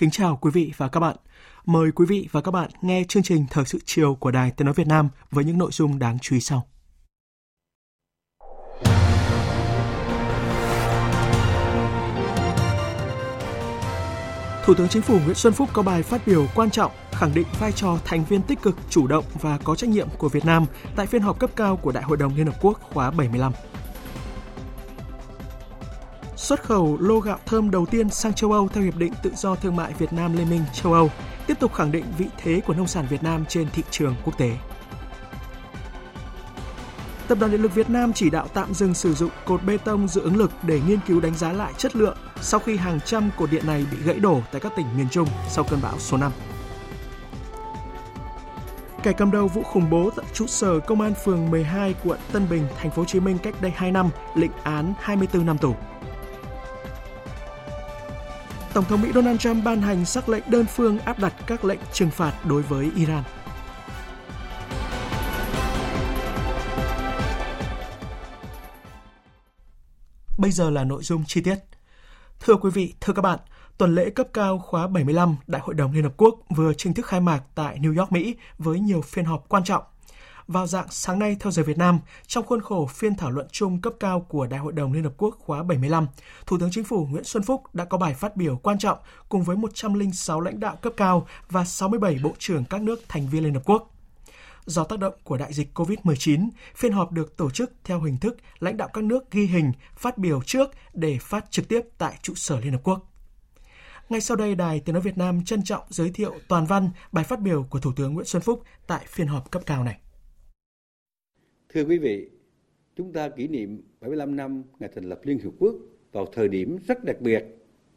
Kính chào quý vị và các bạn. Mời quý vị và các bạn nghe chương trình Thời sự chiều của Đài Tiếng Nói Việt Nam với những nội dung đáng chú ý sau. Thủ tướng Chính phủ Nguyễn Xuân Phúc có bài phát biểu quan trọng khẳng định vai trò thành viên tích cực, chủ động và có trách nhiệm của Việt Nam tại phiên họp cấp cao của Đại hội đồng Liên Hợp Quốc khóa 75 xuất khẩu lô gạo thơm đầu tiên sang châu Âu theo Hiệp định Tự do Thương mại Việt Nam Liên minh châu Âu, tiếp tục khẳng định vị thế của nông sản Việt Nam trên thị trường quốc tế. Tập đoàn Điện lực Việt Nam chỉ đạo tạm dừng sử dụng cột bê tông dự ứng lực để nghiên cứu đánh giá lại chất lượng sau khi hàng trăm cột điện này bị gãy đổ tại các tỉnh miền Trung sau cơn bão số 5. Kẻ cầm đầu vụ khủng bố tại trụ sở công an phường 12 quận Tân Bình, thành phố Hồ Chí Minh cách đây 2 năm, lệnh án 24 năm tù. Tổng thống Mỹ Donald Trump ban hành sắc lệnh đơn phương áp đặt các lệnh trừng phạt đối với Iran. Bây giờ là nội dung chi tiết. Thưa quý vị, thưa các bạn, tuần lễ cấp cao khóa 75 Đại hội đồng Liên Hợp Quốc vừa chính thức khai mạc tại New York, Mỹ với nhiều phiên họp quan trọng – vào dạng sáng nay theo giờ Việt Nam, trong khuôn khổ phiên thảo luận chung cấp cao của Đại hội đồng Liên Hợp Quốc khóa 75, Thủ tướng Chính phủ Nguyễn Xuân Phúc đã có bài phát biểu quan trọng cùng với 106 lãnh đạo cấp cao và 67 bộ trưởng các nước thành viên Liên Hợp Quốc. Do tác động của đại dịch COVID-19, phiên họp được tổ chức theo hình thức lãnh đạo các nước ghi hình, phát biểu trước để phát trực tiếp tại trụ sở Liên Hợp Quốc. Ngay sau đây, Đài Tiếng Nói Việt Nam trân trọng giới thiệu toàn văn bài phát biểu của Thủ tướng Nguyễn Xuân Phúc tại phiên họp cấp cao này. Thưa quý vị, chúng ta kỷ niệm 75 năm ngày thành lập Liên Hiệp Quốc vào thời điểm rất đặc biệt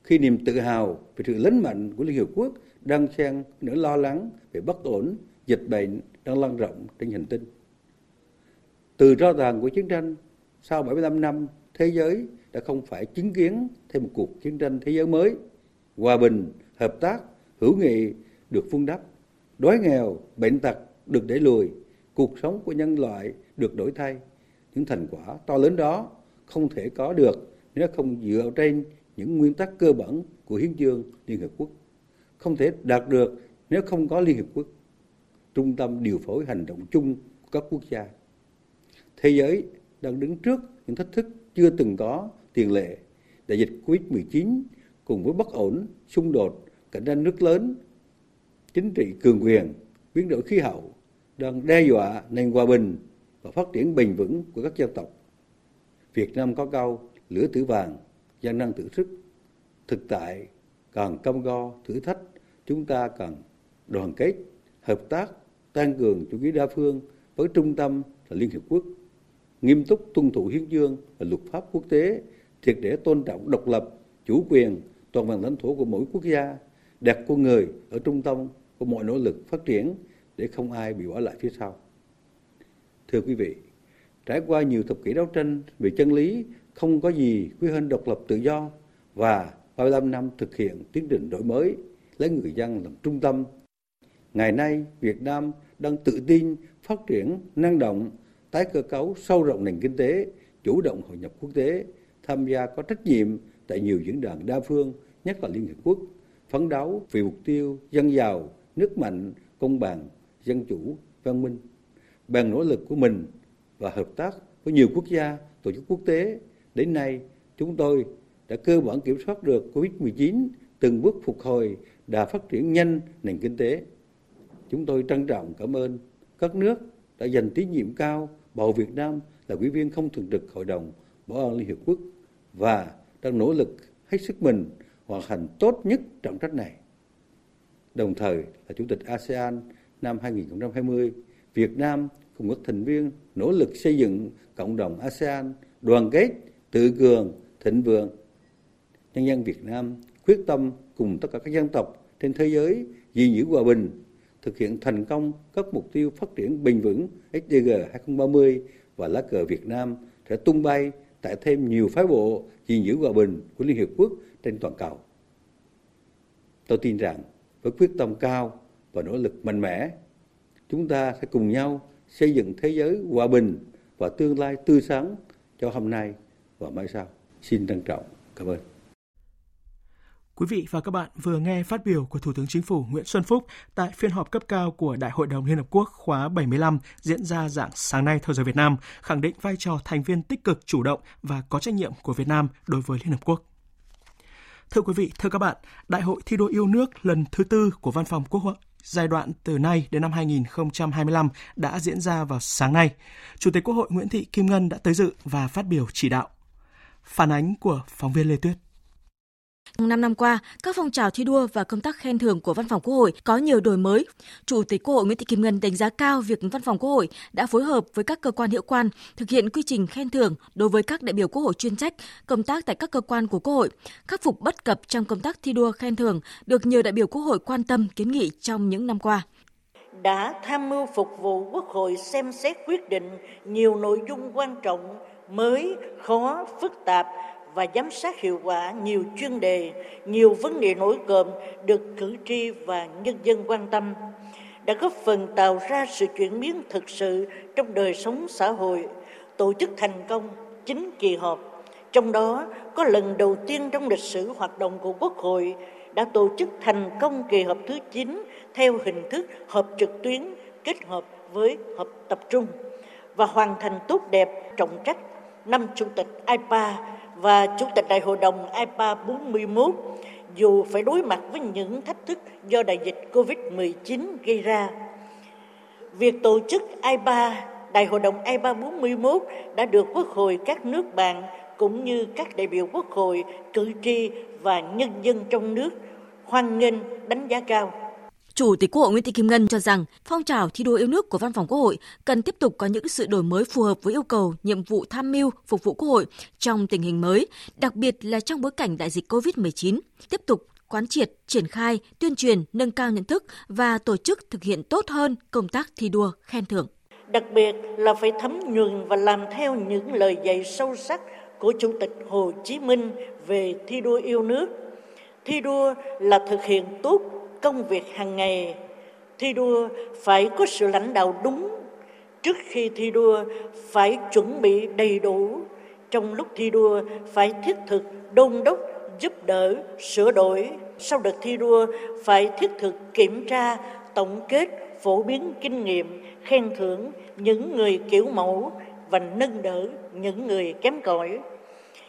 khi niềm tự hào về sự lớn mạnh của Liên Hiệp Quốc đang xen nỗi lo lắng về bất ổn, dịch bệnh đang lan rộng trên hành tinh. Từ tro tàn của chiến tranh, sau 75 năm, thế giới đã không phải chứng kiến thêm một cuộc chiến tranh thế giới mới. Hòa bình, hợp tác, hữu nghị được vun đắp, đói nghèo, bệnh tật được đẩy lùi, cuộc sống của nhân loại được đổi thay. Những thành quả to lớn đó không thể có được nếu không dựa trên những nguyên tắc cơ bản của hiến chương Liên Hợp Quốc. Không thể đạt được nếu không có Liên Hợp Quốc, trung tâm điều phối hành động chung của các quốc gia. Thế giới đang đứng trước những thách thức chưa từng có tiền lệ. Đại dịch Covid-19 cùng với bất ổn, xung đột, cạnh tranh nước lớn, chính trị cường quyền, biến đổi khí hậu đang đe dọa nền hòa bình và phát triển bền vững của các dân tộc. Việt Nam có câu lửa tử vàng, gian năng tử sức. Thực tại càng cam go, thử thách, chúng ta cần đoàn kết, hợp tác, tăng cường chủ nghĩa đa phương với trung tâm là Liên Hiệp Quốc, nghiêm túc tuân thủ hiến chương và luật pháp quốc tế, triệt để tôn trọng độc lập, chủ quyền, toàn vẹn lãnh thổ của mỗi quốc gia, đặt con người ở trung tâm của mọi nỗ lực phát triển để không ai bị bỏ lại phía sau. Thưa quý vị, trải qua nhiều thập kỷ đấu tranh về chân lý, không có gì quý hơn độc lập tự do và 35 năm thực hiện tiến trình đổi mới, lấy người dân làm trung tâm. Ngày nay, Việt Nam đang tự tin phát triển năng động, tái cơ cấu sâu rộng nền kinh tế, chủ động hội nhập quốc tế, tham gia có trách nhiệm tại nhiều diễn đàn đa phương, nhất là Liên Hiệp Quốc, phấn đấu vì mục tiêu dân giàu, nước mạnh, công bằng, dân chủ, văn minh bằng nỗ lực của mình và hợp tác với nhiều quốc gia, tổ chức quốc tế, đến nay chúng tôi đã cơ bản kiểm soát được COVID-19, từng bước phục hồi đã phát triển nhanh nền kinh tế. Chúng tôi trân trọng cảm ơn các nước đã dành tín nhiệm cao bầu Việt Nam là ủy viên không thường trực Hội đồng Bảo an Liên Hiệp Quốc và đang nỗ lực hết sức mình hoàn thành tốt nhất trọng trách này. Đồng thời là Chủ tịch ASEAN năm 2020, Việt Nam cùng các thành viên nỗ lực xây dựng cộng đồng ASEAN đoàn kết, tự cường, thịnh vượng. Nhân dân Việt Nam quyết tâm cùng tất cả các dân tộc trên thế giới gìn giữ hòa bình, thực hiện thành công các mục tiêu phát triển bền vững SDG 2030 và lá cờ Việt Nam sẽ tung bay tại thêm nhiều phái bộ gìn giữ hòa bình của Liên Hiệp Quốc trên toàn cầu. Tôi tin rằng với quyết tâm cao và nỗ lực mạnh mẽ, chúng ta sẽ cùng nhau xây dựng thế giới hòa bình và tương lai tươi sáng cho hôm nay và mai sau. Xin trân trọng cảm ơn. Quý vị và các bạn vừa nghe phát biểu của Thủ tướng Chính phủ Nguyễn Xuân Phúc tại phiên họp cấp cao của Đại hội đồng Liên Hợp Quốc khóa 75 diễn ra dạng sáng nay theo giờ Việt Nam, khẳng định vai trò thành viên tích cực, chủ động và có trách nhiệm của Việt Nam đối với Liên Hợp Quốc. Thưa quý vị, thưa các bạn, Đại hội thi đua yêu nước lần thứ tư của Văn phòng Quốc hội giai đoạn từ nay đến năm 2025 đã diễn ra vào sáng nay. Chủ tịch Quốc hội Nguyễn Thị Kim Ngân đã tới dự và phát biểu chỉ đạo. Phản ánh của phóng viên Lê Tuyết. Trong 5 năm qua, các phong trào thi đua và công tác khen thưởng của Văn phòng Quốc hội có nhiều đổi mới. Chủ tịch Quốc hội Nguyễn Thị Kim Ngân đánh giá cao việc Văn phòng Quốc hội đã phối hợp với các cơ quan hiệu quan thực hiện quy trình khen thưởng đối với các đại biểu Quốc hội chuyên trách công tác tại các cơ quan của Quốc hội, khắc phục bất cập trong công tác thi đua khen thưởng được nhiều đại biểu Quốc hội quan tâm kiến nghị trong những năm qua đã tham mưu phục vụ Quốc hội xem xét quyết định nhiều nội dung quan trọng, mới, khó, phức tạp và giám sát hiệu quả nhiều chuyên đề, nhiều vấn đề nổi cộm được cử tri và nhân dân quan tâm, đã góp phần tạo ra sự chuyển biến thực sự trong đời sống xã hội, tổ chức thành công chính kỳ họp. Trong đó có lần đầu tiên trong lịch sử hoạt động của Quốc hội đã tổ chức thành công kỳ họp thứ 9 theo hình thức họp trực tuyến kết hợp với họp tập trung và hoàn thành tốt đẹp trọng trách năm chủ tịch IPA và Chủ tịch Đại hội đồng IPA 41 dù phải đối mặt với những thách thức do đại dịch COVID-19 gây ra. Việc tổ chức IPA, Đại hội đồng IPA 41 đã được Quốc hội các nước bạn cũng như các đại biểu Quốc hội, cử tri và nhân dân trong nước hoan nghênh đánh giá cao. Chủ tịch Quốc hội Nguyễn Thị Kim Ngân cho rằng phong trào thi đua yêu nước của Văn phòng Quốc hội cần tiếp tục có những sự đổi mới phù hợp với yêu cầu, nhiệm vụ tham mưu phục vụ Quốc hội trong tình hình mới, đặc biệt là trong bối cảnh đại dịch COVID-19, tiếp tục quán triệt, triển khai, tuyên truyền, nâng cao nhận thức và tổ chức thực hiện tốt hơn công tác thi đua, khen thưởng. Đặc biệt là phải thấm nhuần và làm theo những lời dạy sâu sắc của Chủ tịch Hồ Chí Minh về thi đua yêu nước. Thi đua là thực hiện tốt công việc hàng ngày, thi đua phải có sự lãnh đạo đúng. Trước khi thi đua phải chuẩn bị đầy đủ. Trong lúc thi đua phải thiết thực, đôn đốc, giúp đỡ, sửa đổi. Sau đợt thi đua phải thiết thực kiểm tra, tổng kết, phổ biến kinh nghiệm, khen thưởng những người kiểu mẫu và nâng đỡ những người kém cỏi.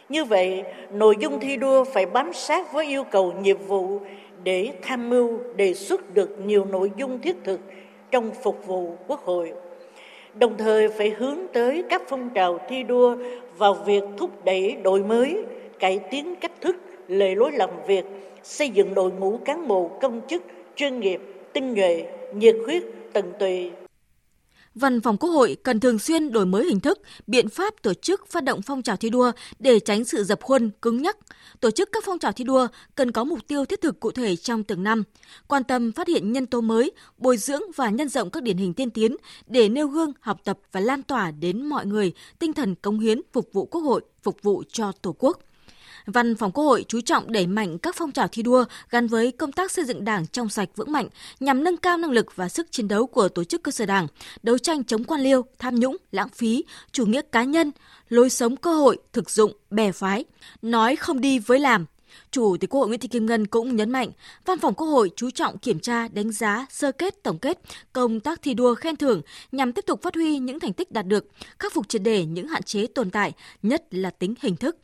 Như vậy, nội dung thi đua phải bám sát với yêu cầu nhiệm vụ để tham mưu đề xuất được nhiều nội dung thiết thực trong phục vụ Quốc hội. Đồng thời phải hướng tới các phong trào thi đua vào việc thúc đẩy đổi mới, cải tiến cách thức, lề lối làm việc, xây dựng đội ngũ cán bộ công chức chuyên nghiệp, tinh nhuệ, nhiệt huyết, tận tụy, Văn phòng Quốc hội cần thường xuyên đổi mới hình thức, biện pháp tổ chức phát động phong trào thi đua để tránh sự dập khuôn, cứng nhắc. Tổ chức các phong trào thi đua cần có mục tiêu thiết thực cụ thể trong từng năm, quan tâm phát hiện nhân tố mới, bồi dưỡng và nhân rộng các điển hình tiên tiến để nêu gương, học tập và lan tỏa đến mọi người tinh thần cống hiến phục vụ Quốc hội, phục vụ cho Tổ quốc. Văn phòng Quốc hội chú trọng đẩy mạnh các phong trào thi đua gắn với công tác xây dựng Đảng trong sạch vững mạnh nhằm nâng cao năng lực và sức chiến đấu của tổ chức cơ sở Đảng, đấu tranh chống quan liêu, tham nhũng, lãng phí, chủ nghĩa cá nhân, lối sống cơ hội, thực dụng, bè phái, nói không đi với làm, Chủ tịch Quốc hội Nguyễn Thị Kim Ngân cũng nhấn mạnh, Văn phòng Quốc hội chú trọng kiểm tra, đánh giá, sơ kết, tổng kết công tác thi đua khen thưởng nhằm tiếp tục phát huy những thành tích đạt được, khắc phục triệt đề những hạn chế tồn tại, nhất là tính hình thức.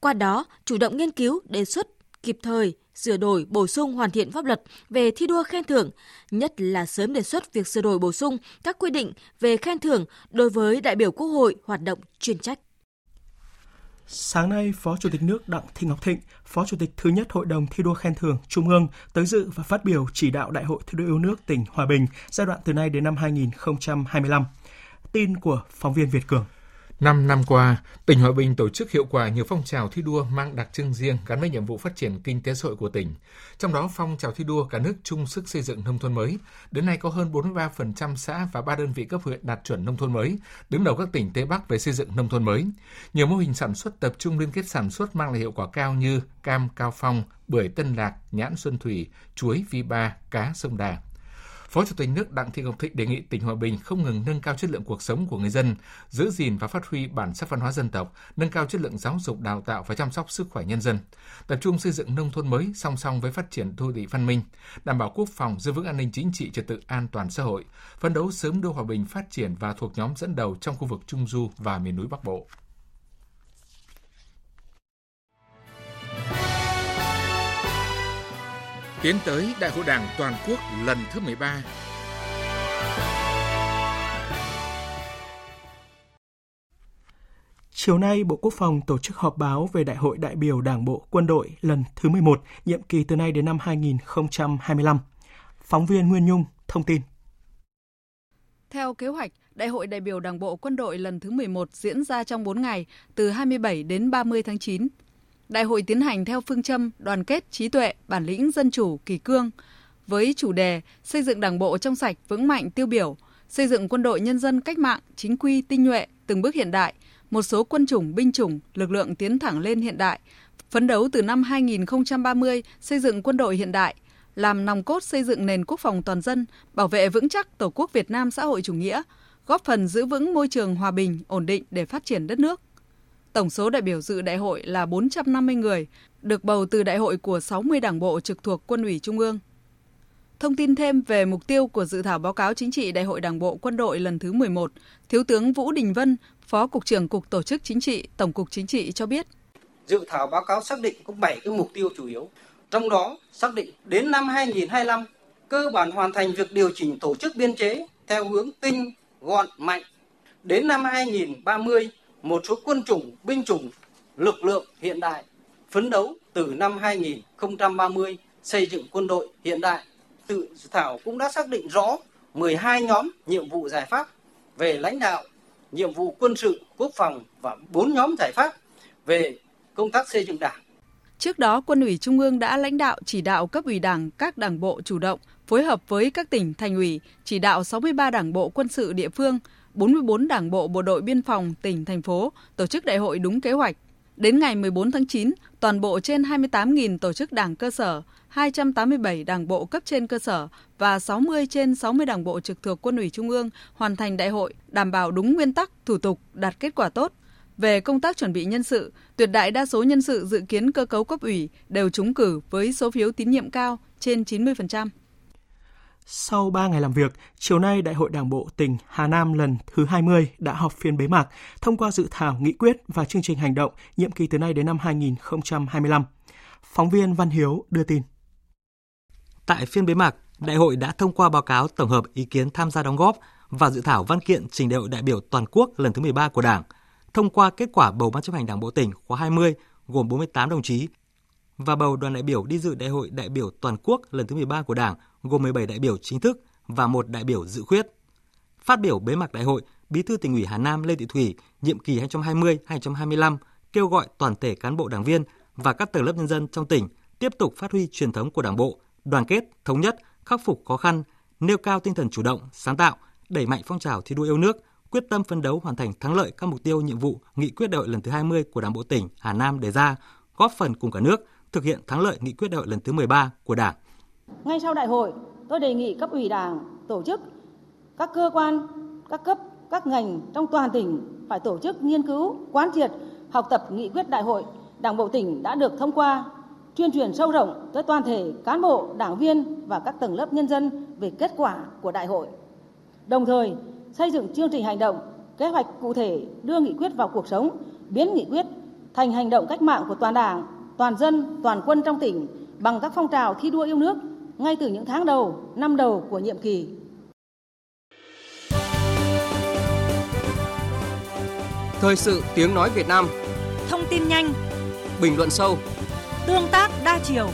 Qua đó, chủ động nghiên cứu, đề xuất kịp thời sửa đổi, bổ sung hoàn thiện pháp luật về thi đua khen thưởng, nhất là sớm đề xuất việc sửa đổi bổ sung các quy định về khen thưởng đối với đại biểu Quốc hội hoạt động chuyên trách. Sáng nay, Phó Chủ tịch nước Đặng Thị Ngọc Thịnh, Phó Chủ tịch thứ nhất Hội đồng thi đua khen thưởng Trung ương tới dự và phát biểu chỉ đạo Đại hội thi đua yêu nước tỉnh Hòa Bình giai đoạn từ nay đến năm 2025. Tin của phóng viên Việt Cường. 5 năm qua, tỉnh Hòa Bình tổ chức hiệu quả nhiều phong trào thi đua mang đặc trưng riêng gắn với nhiệm vụ phát triển kinh tế xã hội của tỉnh. Trong đó, phong trào thi đua cả nước chung sức xây dựng nông thôn mới. Đến nay có hơn 43% xã và 3 đơn vị cấp huyện đạt chuẩn nông thôn mới, đứng đầu các tỉnh Tây Bắc về xây dựng nông thôn mới. Nhiều mô hình sản xuất tập trung liên kết sản xuất mang lại hiệu quả cao như cam Cao Phong, bưởi Tân Lạc, nhãn Xuân Thủy, chuối Vi Ba, cá Sông Đà. Phó Chủ tịch nước Đặng Thị Ngọc Thịnh đề nghị tỉnh Hòa Bình không ngừng nâng cao chất lượng cuộc sống của người dân, giữ gìn và phát huy bản sắc văn hóa dân tộc, nâng cao chất lượng giáo dục đào tạo và chăm sóc sức khỏe nhân dân, tập trung xây dựng nông thôn mới song song với phát triển đô thị văn minh, đảm bảo quốc phòng, giữ vững an ninh chính trị, trật tự an toàn xã hội, phấn đấu sớm đưa Hòa Bình phát triển và thuộc nhóm dẫn đầu trong khu vực Trung du và miền núi Bắc Bộ. Tiến tới Đại hội Đảng toàn quốc lần thứ 13. Chiều nay, Bộ Quốc phòng tổ chức họp báo về Đại hội đại biểu Đảng bộ quân đội lần thứ 11, nhiệm kỳ từ nay đến năm 2025. Phóng viên Nguyên Nhung thông tin. Theo kế hoạch, Đại hội đại biểu Đảng bộ quân đội lần thứ 11 diễn ra trong 4 ngày, từ 27 đến 30 tháng 9. Đại hội tiến hành theo phương châm đoàn kết, trí tuệ, bản lĩnh dân chủ, kỳ cương với chủ đề xây dựng Đảng bộ trong sạch, vững mạnh, tiêu biểu, xây dựng quân đội nhân dân cách mạng, chính quy, tinh nhuệ, từng bước hiện đại, một số quân chủng, binh chủng, lực lượng tiến thẳng lên hiện đại, phấn đấu từ năm 2030 xây dựng quân đội hiện đại, làm nòng cốt xây dựng nền quốc phòng toàn dân, bảo vệ vững chắc Tổ quốc Việt Nam xã hội chủ nghĩa, góp phần giữ vững môi trường hòa bình, ổn định để phát triển đất nước. Tổng số đại biểu dự đại hội là 450 người, được bầu từ đại hội của 60 đảng bộ trực thuộc Quân ủy Trung ương. Thông tin thêm về mục tiêu của dự thảo báo cáo chính trị Đại hội Đảng bộ Quân đội lần thứ 11, Thiếu tướng Vũ Đình Vân, Phó Cục trưởng Cục Tổ chức Chính trị, Tổng cục Chính trị cho biết. Dự thảo báo cáo xác định có 7 cái mục tiêu chủ yếu. Trong đó xác định đến năm 2025, cơ bản hoàn thành việc điều chỉnh tổ chức biên chế theo hướng tinh, gọn, mạnh. Đến năm 2030, một số quân chủng, binh chủng, lực lượng hiện đại, phấn đấu từ năm 2030 xây dựng quân đội hiện đại. Tự thảo cũng đã xác định rõ 12 nhóm nhiệm vụ giải pháp về lãnh đạo, nhiệm vụ quân sự, quốc phòng và 4 nhóm giải pháp về công tác xây dựng đảng. Trước đó, Quân ủy Trung ương đã lãnh đạo chỉ đạo cấp ủy đảng các đảng bộ chủ động phối hợp với các tỉnh thành ủy chỉ đạo 63 đảng bộ quân sự địa phương 44 đảng bộ bộ đội biên phòng tỉnh, thành phố tổ chức đại hội đúng kế hoạch. Đến ngày 14 tháng 9, toàn bộ trên 28.000 tổ chức đảng cơ sở, 287 đảng bộ cấp trên cơ sở và 60 trên 60 đảng bộ trực thuộc quân ủy Trung ương hoàn thành đại hội, đảm bảo đúng nguyên tắc, thủ tục, đạt kết quả tốt. Về công tác chuẩn bị nhân sự, tuyệt đại đa số nhân sự dự kiến cơ cấu cấp ủy đều trúng cử với số phiếu tín nhiệm cao trên 90%. Sau 3 ngày làm việc, chiều nay Đại hội Đảng bộ tỉnh Hà Nam lần thứ 20 đã họp phiên bế mạc, thông qua dự thảo nghị quyết và chương trình hành động nhiệm kỳ từ nay đến năm 2025. Phóng viên Văn Hiếu đưa tin. Tại phiên bế mạc, đại hội đã thông qua báo cáo tổng hợp ý kiến tham gia đóng góp và dự thảo văn kiện trình đại hội đại biểu toàn quốc lần thứ 13 của Đảng, thông qua kết quả bầu Ban chấp hành Đảng bộ tỉnh khóa 20 gồm 48 đồng chí và bầu đoàn đại biểu đi dự đại hội đại biểu toàn quốc lần thứ 13 của Đảng gồm 17 đại biểu chính thức và một đại biểu dự khuyết. Phát biểu bế mạc đại hội, Bí thư tỉnh ủy Hà Nam Lê Thị Thủy, nhiệm kỳ 2020-2025 kêu gọi toàn thể cán bộ đảng viên và các tầng lớp nhân dân trong tỉnh tiếp tục phát huy truyền thống của Đảng bộ, đoàn kết, thống nhất, khắc phục khó khăn, nêu cao tinh thần chủ động, sáng tạo, đẩy mạnh phong trào thi đua yêu nước, quyết tâm phấn đấu hoàn thành thắng lợi các mục tiêu nhiệm vụ nghị quyết đại hội lần thứ 20 của Đảng bộ tỉnh Hà Nam đề ra, góp phần cùng cả nước thực hiện thắng lợi nghị quyết đại hội lần thứ 13 của Đảng. Ngay sau đại hội, tôi đề nghị cấp ủy Đảng, tổ chức, các cơ quan, các cấp, các ngành trong toàn tỉnh phải tổ chức nghiên cứu, quán triệt, học tập nghị quyết đại hội Đảng bộ tỉnh đã được thông qua, tuyên truyền sâu rộng tới toàn thể cán bộ, đảng viên và các tầng lớp nhân dân về kết quả của đại hội. Đồng thời, xây dựng chương trình hành động, kế hoạch cụ thể đưa nghị quyết vào cuộc sống, biến nghị quyết thành hành động cách mạng của toàn Đảng, toàn dân, toàn quân trong tỉnh bằng các phong trào thi đua yêu nước ngay từ những tháng đầu, năm đầu của nhiệm kỳ. Thời sự tiếng nói Việt Nam Thông tin nhanh, bình luận sâu, tương tác đa chiều.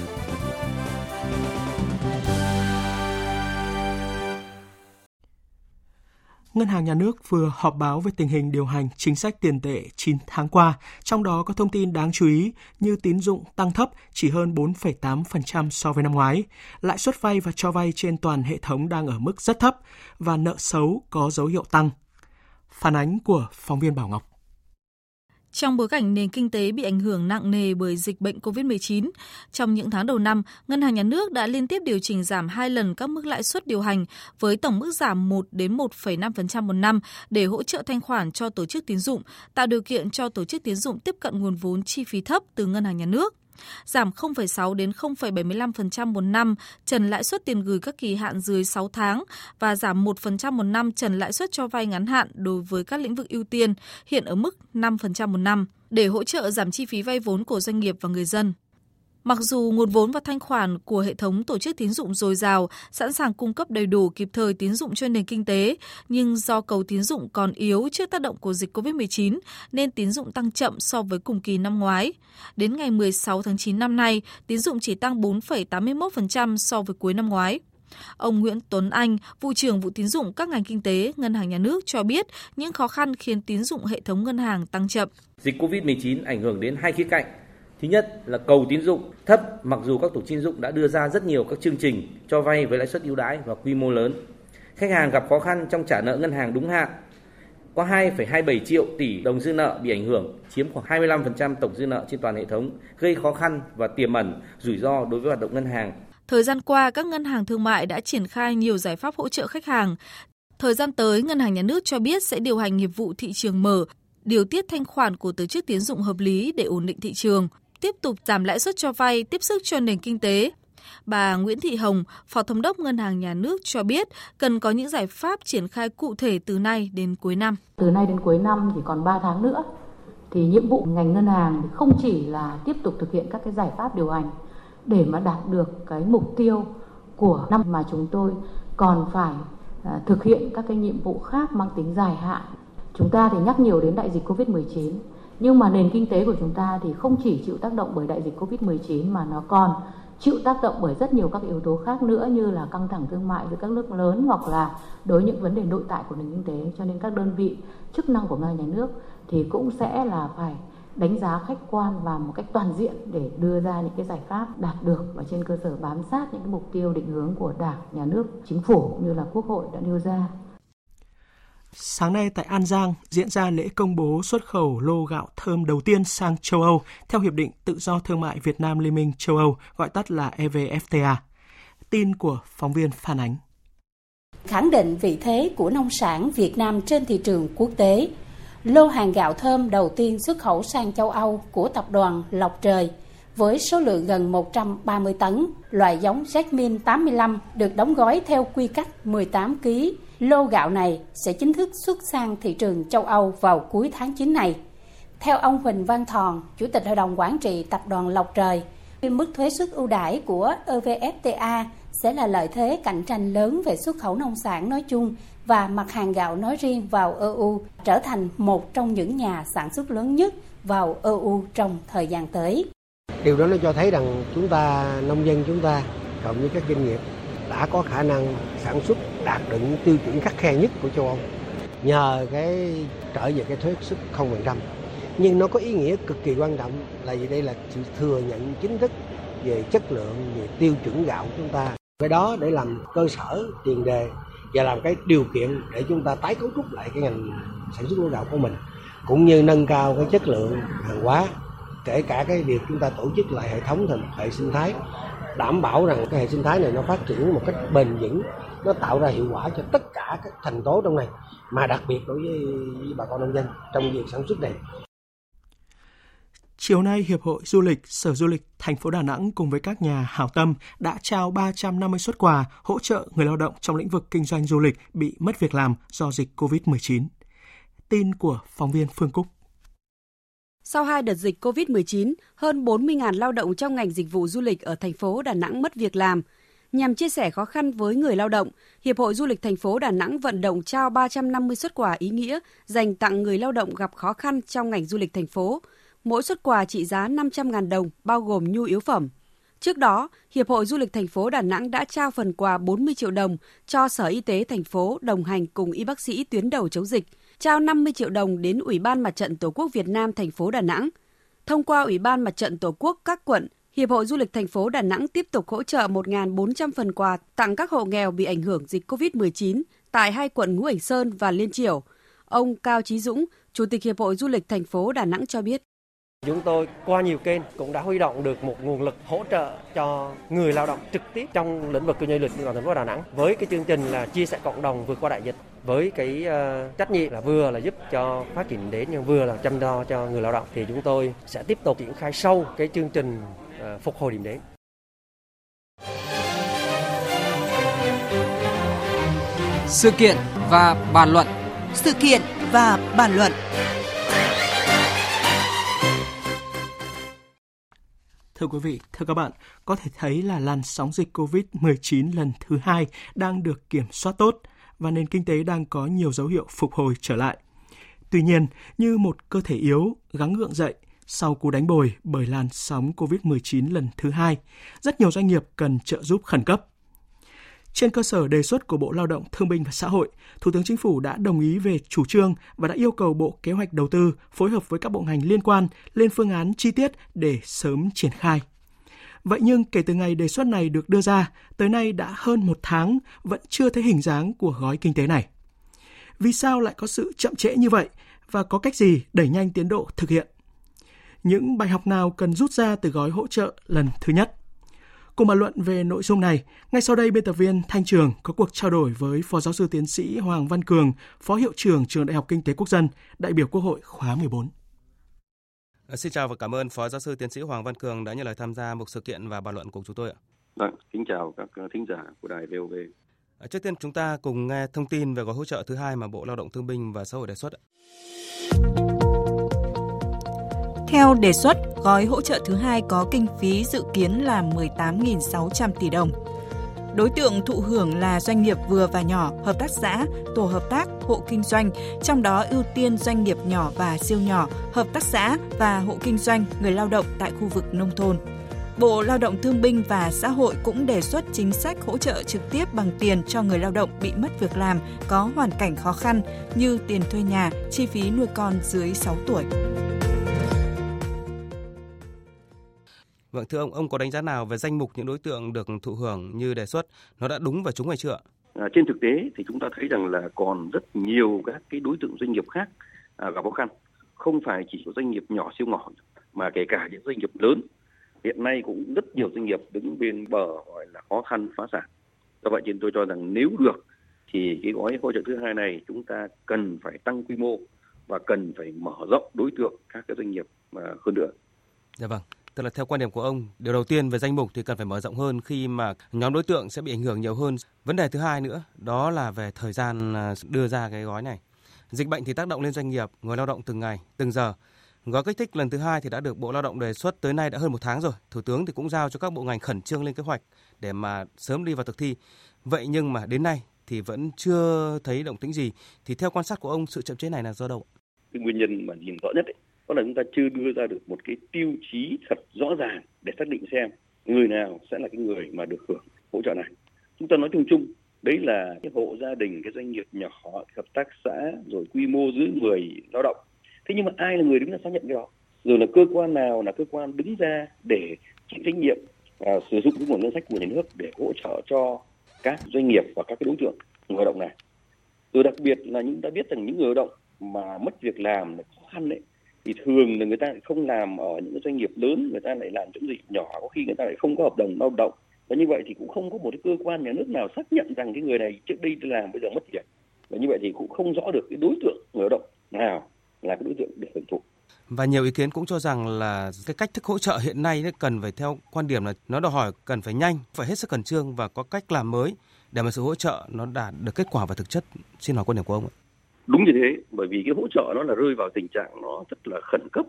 Ngân hàng Nhà nước vừa họp báo về tình hình điều hành chính sách tiền tệ 9 tháng qua, trong đó có thông tin đáng chú ý như tín dụng tăng thấp chỉ hơn 4,8% so với năm ngoái, lãi suất vay và cho vay trên toàn hệ thống đang ở mức rất thấp và nợ xấu có dấu hiệu tăng. Phản ánh của phóng viên Bảo Ngọc. Trong bối cảnh nền kinh tế bị ảnh hưởng nặng nề bởi dịch bệnh COVID-19, trong những tháng đầu năm, Ngân hàng Nhà nước đã liên tiếp điều chỉnh giảm hai lần các mức lãi suất điều hành với tổng mức giảm 1 đến 1,5% một năm để hỗ trợ thanh khoản cho tổ chức tín dụng, tạo điều kiện cho tổ chức tín dụng tiếp cận nguồn vốn chi phí thấp từ Ngân hàng Nhà nước giảm 0,6 đến 0,75% một năm trần lãi suất tiền gửi các kỳ hạn dưới 6 tháng và giảm 1% một năm trần lãi suất cho vay ngắn hạn đối với các lĩnh vực ưu tiên, hiện ở mức 5% một năm, để hỗ trợ giảm chi phí vay vốn của doanh nghiệp và người dân. Mặc dù nguồn vốn và thanh khoản của hệ thống tổ chức tín dụng dồi dào, sẵn sàng cung cấp đầy đủ kịp thời tín dụng cho nền kinh tế, nhưng do cầu tín dụng còn yếu trước tác động của dịch COVID-19 nên tín dụng tăng chậm so với cùng kỳ năm ngoái. Đến ngày 16 tháng 9 năm nay, tín dụng chỉ tăng 4,81% so với cuối năm ngoái. Ông Nguyễn Tuấn Anh, vụ trưởng vụ tín dụng các ngành kinh tế, ngân hàng nhà nước cho biết những khó khăn khiến tín dụng hệ thống ngân hàng tăng chậm. Dịch COVID-19 ảnh hưởng đến hai khía cạnh Thứ nhất là cầu tín dụng thấp mặc dù các tổ tín dụng đã đưa ra rất nhiều các chương trình cho vay với lãi suất ưu đãi và quy mô lớn. Khách hàng gặp khó khăn trong trả nợ ngân hàng đúng hạn. Có 2,27 triệu tỷ đồng dư nợ bị ảnh hưởng, chiếm khoảng 25% tổng dư nợ trên toàn hệ thống, gây khó khăn và tiềm ẩn rủi ro đối với hoạt động ngân hàng. Thời gian qua, các ngân hàng thương mại đã triển khai nhiều giải pháp hỗ trợ khách hàng. Thời gian tới, Ngân hàng Nhà nước cho biết sẽ điều hành nghiệp vụ thị trường mở, điều tiết thanh khoản của tổ chức tiến dụng hợp lý để ổn định thị trường tiếp tục giảm lãi suất cho vay tiếp sức cho nền kinh tế. Bà Nguyễn Thị Hồng, Phó Thống đốc Ngân hàng Nhà nước cho biết cần có những giải pháp triển khai cụ thể từ nay đến cuối năm. Từ nay đến cuối năm thì còn 3 tháng nữa thì nhiệm vụ ngành ngân hàng không chỉ là tiếp tục thực hiện các cái giải pháp điều hành để mà đạt được cái mục tiêu của năm mà chúng tôi còn phải à, thực hiện các cái nhiệm vụ khác mang tính dài hạn. Chúng ta thì nhắc nhiều đến đại dịch Covid-19 nhưng mà nền kinh tế của chúng ta thì không chỉ chịu tác động bởi đại dịch Covid-19 mà nó còn chịu tác động bởi rất nhiều các yếu tố khác nữa như là căng thẳng thương mại giữa các nước lớn hoặc là đối những vấn đề nội tại của nền kinh tế cho nên các đơn vị chức năng của ngân nhà nước thì cũng sẽ là phải đánh giá khách quan và một cách toàn diện để đưa ra những cái giải pháp đạt được và trên cơ sở bám sát những cái mục tiêu định hướng của Đảng, Nhà nước, Chính phủ cũng như là Quốc hội đã đưa ra. Sáng nay tại An Giang diễn ra lễ công bố xuất khẩu lô gạo thơm đầu tiên sang châu Âu theo Hiệp định Tự do Thương mại Việt Nam Liên minh châu Âu, gọi tắt là EVFTA. Tin của phóng viên Phan Ánh. Khẳng định vị thế của nông sản Việt Nam trên thị trường quốc tế, lô hàng gạo thơm đầu tiên xuất khẩu sang châu Âu của tập đoàn Lộc Trời với số lượng gần 130 tấn, loại giống Jasmine 85 được đóng gói theo quy cách 18 kg lô gạo này sẽ chính thức xuất sang thị trường châu Âu vào cuối tháng 9 này. Theo ông Huỳnh Văn Thòn, Chủ tịch Hội đồng Quản trị Tập đoàn Lộc Trời, mức thuế suất ưu đãi của EVFTA sẽ là lợi thế cạnh tranh lớn về xuất khẩu nông sản nói chung và mặt hàng gạo nói riêng vào EU trở thành một trong những nhà sản xuất lớn nhất vào EU trong thời gian tới. Điều đó nó cho thấy rằng chúng ta, nông dân chúng ta, cộng với các doanh nghiệp đã có khả năng sản xuất đạt được những tiêu chuẩn khắc khe nhất của châu Âu. Nhờ cái trở về cái thuế xuất 0% nhưng nó có ý nghĩa cực kỳ quan trọng là vì đây là sự thừa nhận chính thức về chất lượng, về tiêu chuẩn gạo của chúng ta. Cái đó để làm cơ sở tiền đề và làm cái điều kiện để chúng ta tái cấu trúc lại cái ngành sản xuất lúa gạo của mình, cũng như nâng cao cái chất lượng hàng hóa, kể cả cái việc chúng ta tổ chức lại hệ thống thành hệ sinh thái đảm bảo rằng cái hệ sinh thái này nó phát triển một cách bền vững nó tạo ra hiệu quả cho tất cả các thành tố trong này mà đặc biệt đối với, với bà con nông dân trong việc sản xuất này Chiều nay, Hiệp hội Du lịch, Sở Du lịch thành phố Đà Nẵng cùng với các nhà hảo tâm đã trao 350 xuất quà hỗ trợ người lao động trong lĩnh vực kinh doanh du lịch bị mất việc làm do dịch COVID-19. Tin của phóng viên Phương Cúc. Sau hai đợt dịch COVID-19, hơn 40.000 lao động trong ngành dịch vụ du lịch ở thành phố Đà Nẵng mất việc làm. Nhằm chia sẻ khó khăn với người lao động, Hiệp hội Du lịch thành phố Đà Nẵng vận động trao 350 xuất quà ý nghĩa dành tặng người lao động gặp khó khăn trong ngành du lịch thành phố. mỗi xuất quà trị giá 500.000 đồng bao gồm nhu yếu phẩm. Trước đó, Hiệp hội Du lịch thành phố Đà Nẵng đã trao phần quà 40 triệu đồng cho Sở Y tế thành phố đồng hành cùng y bác sĩ tuyến đầu chống dịch, trao 50 triệu đồng đến Ủy ban Mặt trận Tổ quốc Việt Nam thành phố Đà Nẵng. Thông qua Ủy ban Mặt trận Tổ quốc các quận, Hiệp hội Du lịch thành phố Đà Nẵng tiếp tục hỗ trợ 1.400 phần quà tặng các hộ nghèo bị ảnh hưởng dịch COVID-19 tại hai quận Ngũ Hành Sơn và Liên Triểu. Ông Cao Chí Dũng, Chủ tịch Hiệp hội Du lịch thành phố Đà Nẵng cho biết. Chúng tôi qua nhiều kênh cũng đã huy động được một nguồn lực hỗ trợ cho người lao động trực tiếp trong lĩnh vực kinh doanh du lịch của thành phố Đà Nẵng với cái chương trình là chia sẻ cộng đồng vượt qua đại dịch với cái uh, trách nhiệm là vừa là giúp cho phát triển đến nhưng vừa là chăm lo cho người lao động thì chúng tôi sẽ tiếp tục triển khai sâu cái chương trình uh, phục hồi điểm đến. Sự kiện và bàn luận. Sự kiện và bàn luận. Thưa quý vị, thưa các bạn, có thể thấy là làn sóng dịch COVID-19 lần thứ hai đang được kiểm soát tốt và nền kinh tế đang có nhiều dấu hiệu phục hồi trở lại. Tuy nhiên, như một cơ thể yếu gắng gượng dậy sau cú đánh bồi bởi làn sóng COVID-19 lần thứ hai, rất nhiều doanh nghiệp cần trợ giúp khẩn cấp. Trên cơ sở đề xuất của Bộ Lao động Thương binh và Xã hội, Thủ tướng Chính phủ đã đồng ý về chủ trương và đã yêu cầu Bộ Kế hoạch Đầu tư phối hợp với các bộ ngành liên quan lên phương án chi tiết để sớm triển khai. Vậy nhưng kể từ ngày đề xuất này được đưa ra, tới nay đã hơn một tháng vẫn chưa thấy hình dáng của gói kinh tế này. Vì sao lại có sự chậm trễ như vậy và có cách gì đẩy nhanh tiến độ thực hiện? Những bài học nào cần rút ra từ gói hỗ trợ lần thứ nhất? Cùng bàn luận về nội dung này, ngay sau đây biên tập viên Thanh Trường có cuộc trao đổi với Phó Giáo sư Tiến sĩ Hoàng Văn Cường, Phó Hiệu trưởng Trường Đại học Kinh tế Quốc dân, đại biểu Quốc hội khóa 14. À, xin chào và cảm ơn Phó Giáo sư Tiến sĩ Hoàng Văn Cường đã nhận lời tham gia một sự kiện và bàn luận cùng chúng tôi ạ. Vâng, kính chào các ờ, thính giả của đài VOV. À, trước tiên chúng ta cùng nghe thông tin về gói hỗ trợ thứ hai mà Bộ Lao động Thương binh và Xã hội đề xuất. Theo đề xuất, gói hỗ trợ thứ hai có kinh phí dự kiến là 18.600 tỷ đồng. Đối tượng thụ hưởng là doanh nghiệp vừa và nhỏ, hợp tác xã, tổ hợp tác, hộ kinh doanh, trong đó ưu tiên doanh nghiệp nhỏ và siêu nhỏ, hợp tác xã và hộ kinh doanh, người lao động tại khu vực nông thôn. Bộ Lao động Thương binh và Xã hội cũng đề xuất chính sách hỗ trợ trực tiếp bằng tiền cho người lao động bị mất việc làm có hoàn cảnh khó khăn như tiền thuê nhà, chi phí nuôi con dưới 6 tuổi. Vâng, thưa ông, ông có đánh giá nào về danh mục những đối tượng được thụ hưởng như đề xuất? Nó đã đúng và trúng hay chưa? À, trên thực tế thì chúng ta thấy rằng là còn rất nhiều các cái đối tượng doanh nghiệp khác à, gặp khó khăn. Không phải chỉ có doanh nghiệp nhỏ siêu nhỏ mà kể cả những doanh nghiệp lớn. Hiện nay cũng rất nhiều doanh nghiệp đứng bên bờ gọi là khó khăn phá sản. Do vậy nên tôi cho rằng nếu được thì cái gói hỗ trợ thứ hai này chúng ta cần phải tăng quy mô và cần phải mở rộng đối tượng các cái doanh nghiệp mà hơn nữa. Dạ vâng. Tức là theo quan điểm của ông, điều đầu tiên về danh mục thì cần phải mở rộng hơn khi mà nhóm đối tượng sẽ bị ảnh hưởng nhiều hơn. Vấn đề thứ hai nữa, đó là về thời gian à, đưa ra cái gói này. Dịch bệnh thì tác động lên doanh nghiệp, người lao động từng ngày, từng giờ. Gói kích thích lần thứ hai thì đã được Bộ Lao động đề xuất tới nay đã hơn một tháng rồi. Thủ tướng thì cũng giao cho các bộ ngành khẩn trương lên kế hoạch để mà sớm đi vào thực thi. Vậy nhưng mà đến nay thì vẫn chưa thấy động tĩnh gì. Thì theo quan sát của ông, sự chậm chế này là do đâu? Cái nguyên nhân mà nhìn rõ nhất ấy, đó là chúng ta chưa đưa ra được một cái tiêu chí thật rõ ràng để xác định xem người nào sẽ là cái người mà được hưởng hỗ trợ này. Chúng ta nói chung chung, đấy là cái hộ gia đình, cái doanh nghiệp nhỏ, hợp tác xã, rồi quy mô dưới 10 lao động. Thế nhưng mà ai là người đứng ra xác nhận cái đó? Rồi là cơ quan nào là cơ quan đứng ra để chịu trách nhiệm và sử dụng cái nguồn ngân sách của nhà nước để hỗ trợ cho các doanh nghiệp và các cái đối tượng người lao động này. Rồi đặc biệt là chúng ta biết rằng những người lao động mà mất việc làm là khó khăn đấy thì thường là người ta không làm ở những doanh nghiệp lớn người ta lại làm những gì nhỏ có khi người ta lại không có hợp đồng lao động. Và như vậy thì cũng không có một cái cơ quan nhà nước nào xác nhận rằng cái người này trước đây làm bây giờ mất việc. Và như vậy thì cũng không rõ được cái đối tượng người lao động nào là cái đối tượng được hưởng thụ. Và nhiều ý kiến cũng cho rằng là cái cách thức hỗ trợ hiện nay cần phải theo quan điểm là nó đòi hỏi cần phải nhanh, phải hết sức khẩn trương và có cách làm mới để mà sự hỗ trợ nó đạt được kết quả và thực chất. Xin hỏi quan điểm của ông ạ đúng như thế, bởi vì cái hỗ trợ nó là rơi vào tình trạng nó rất là khẩn cấp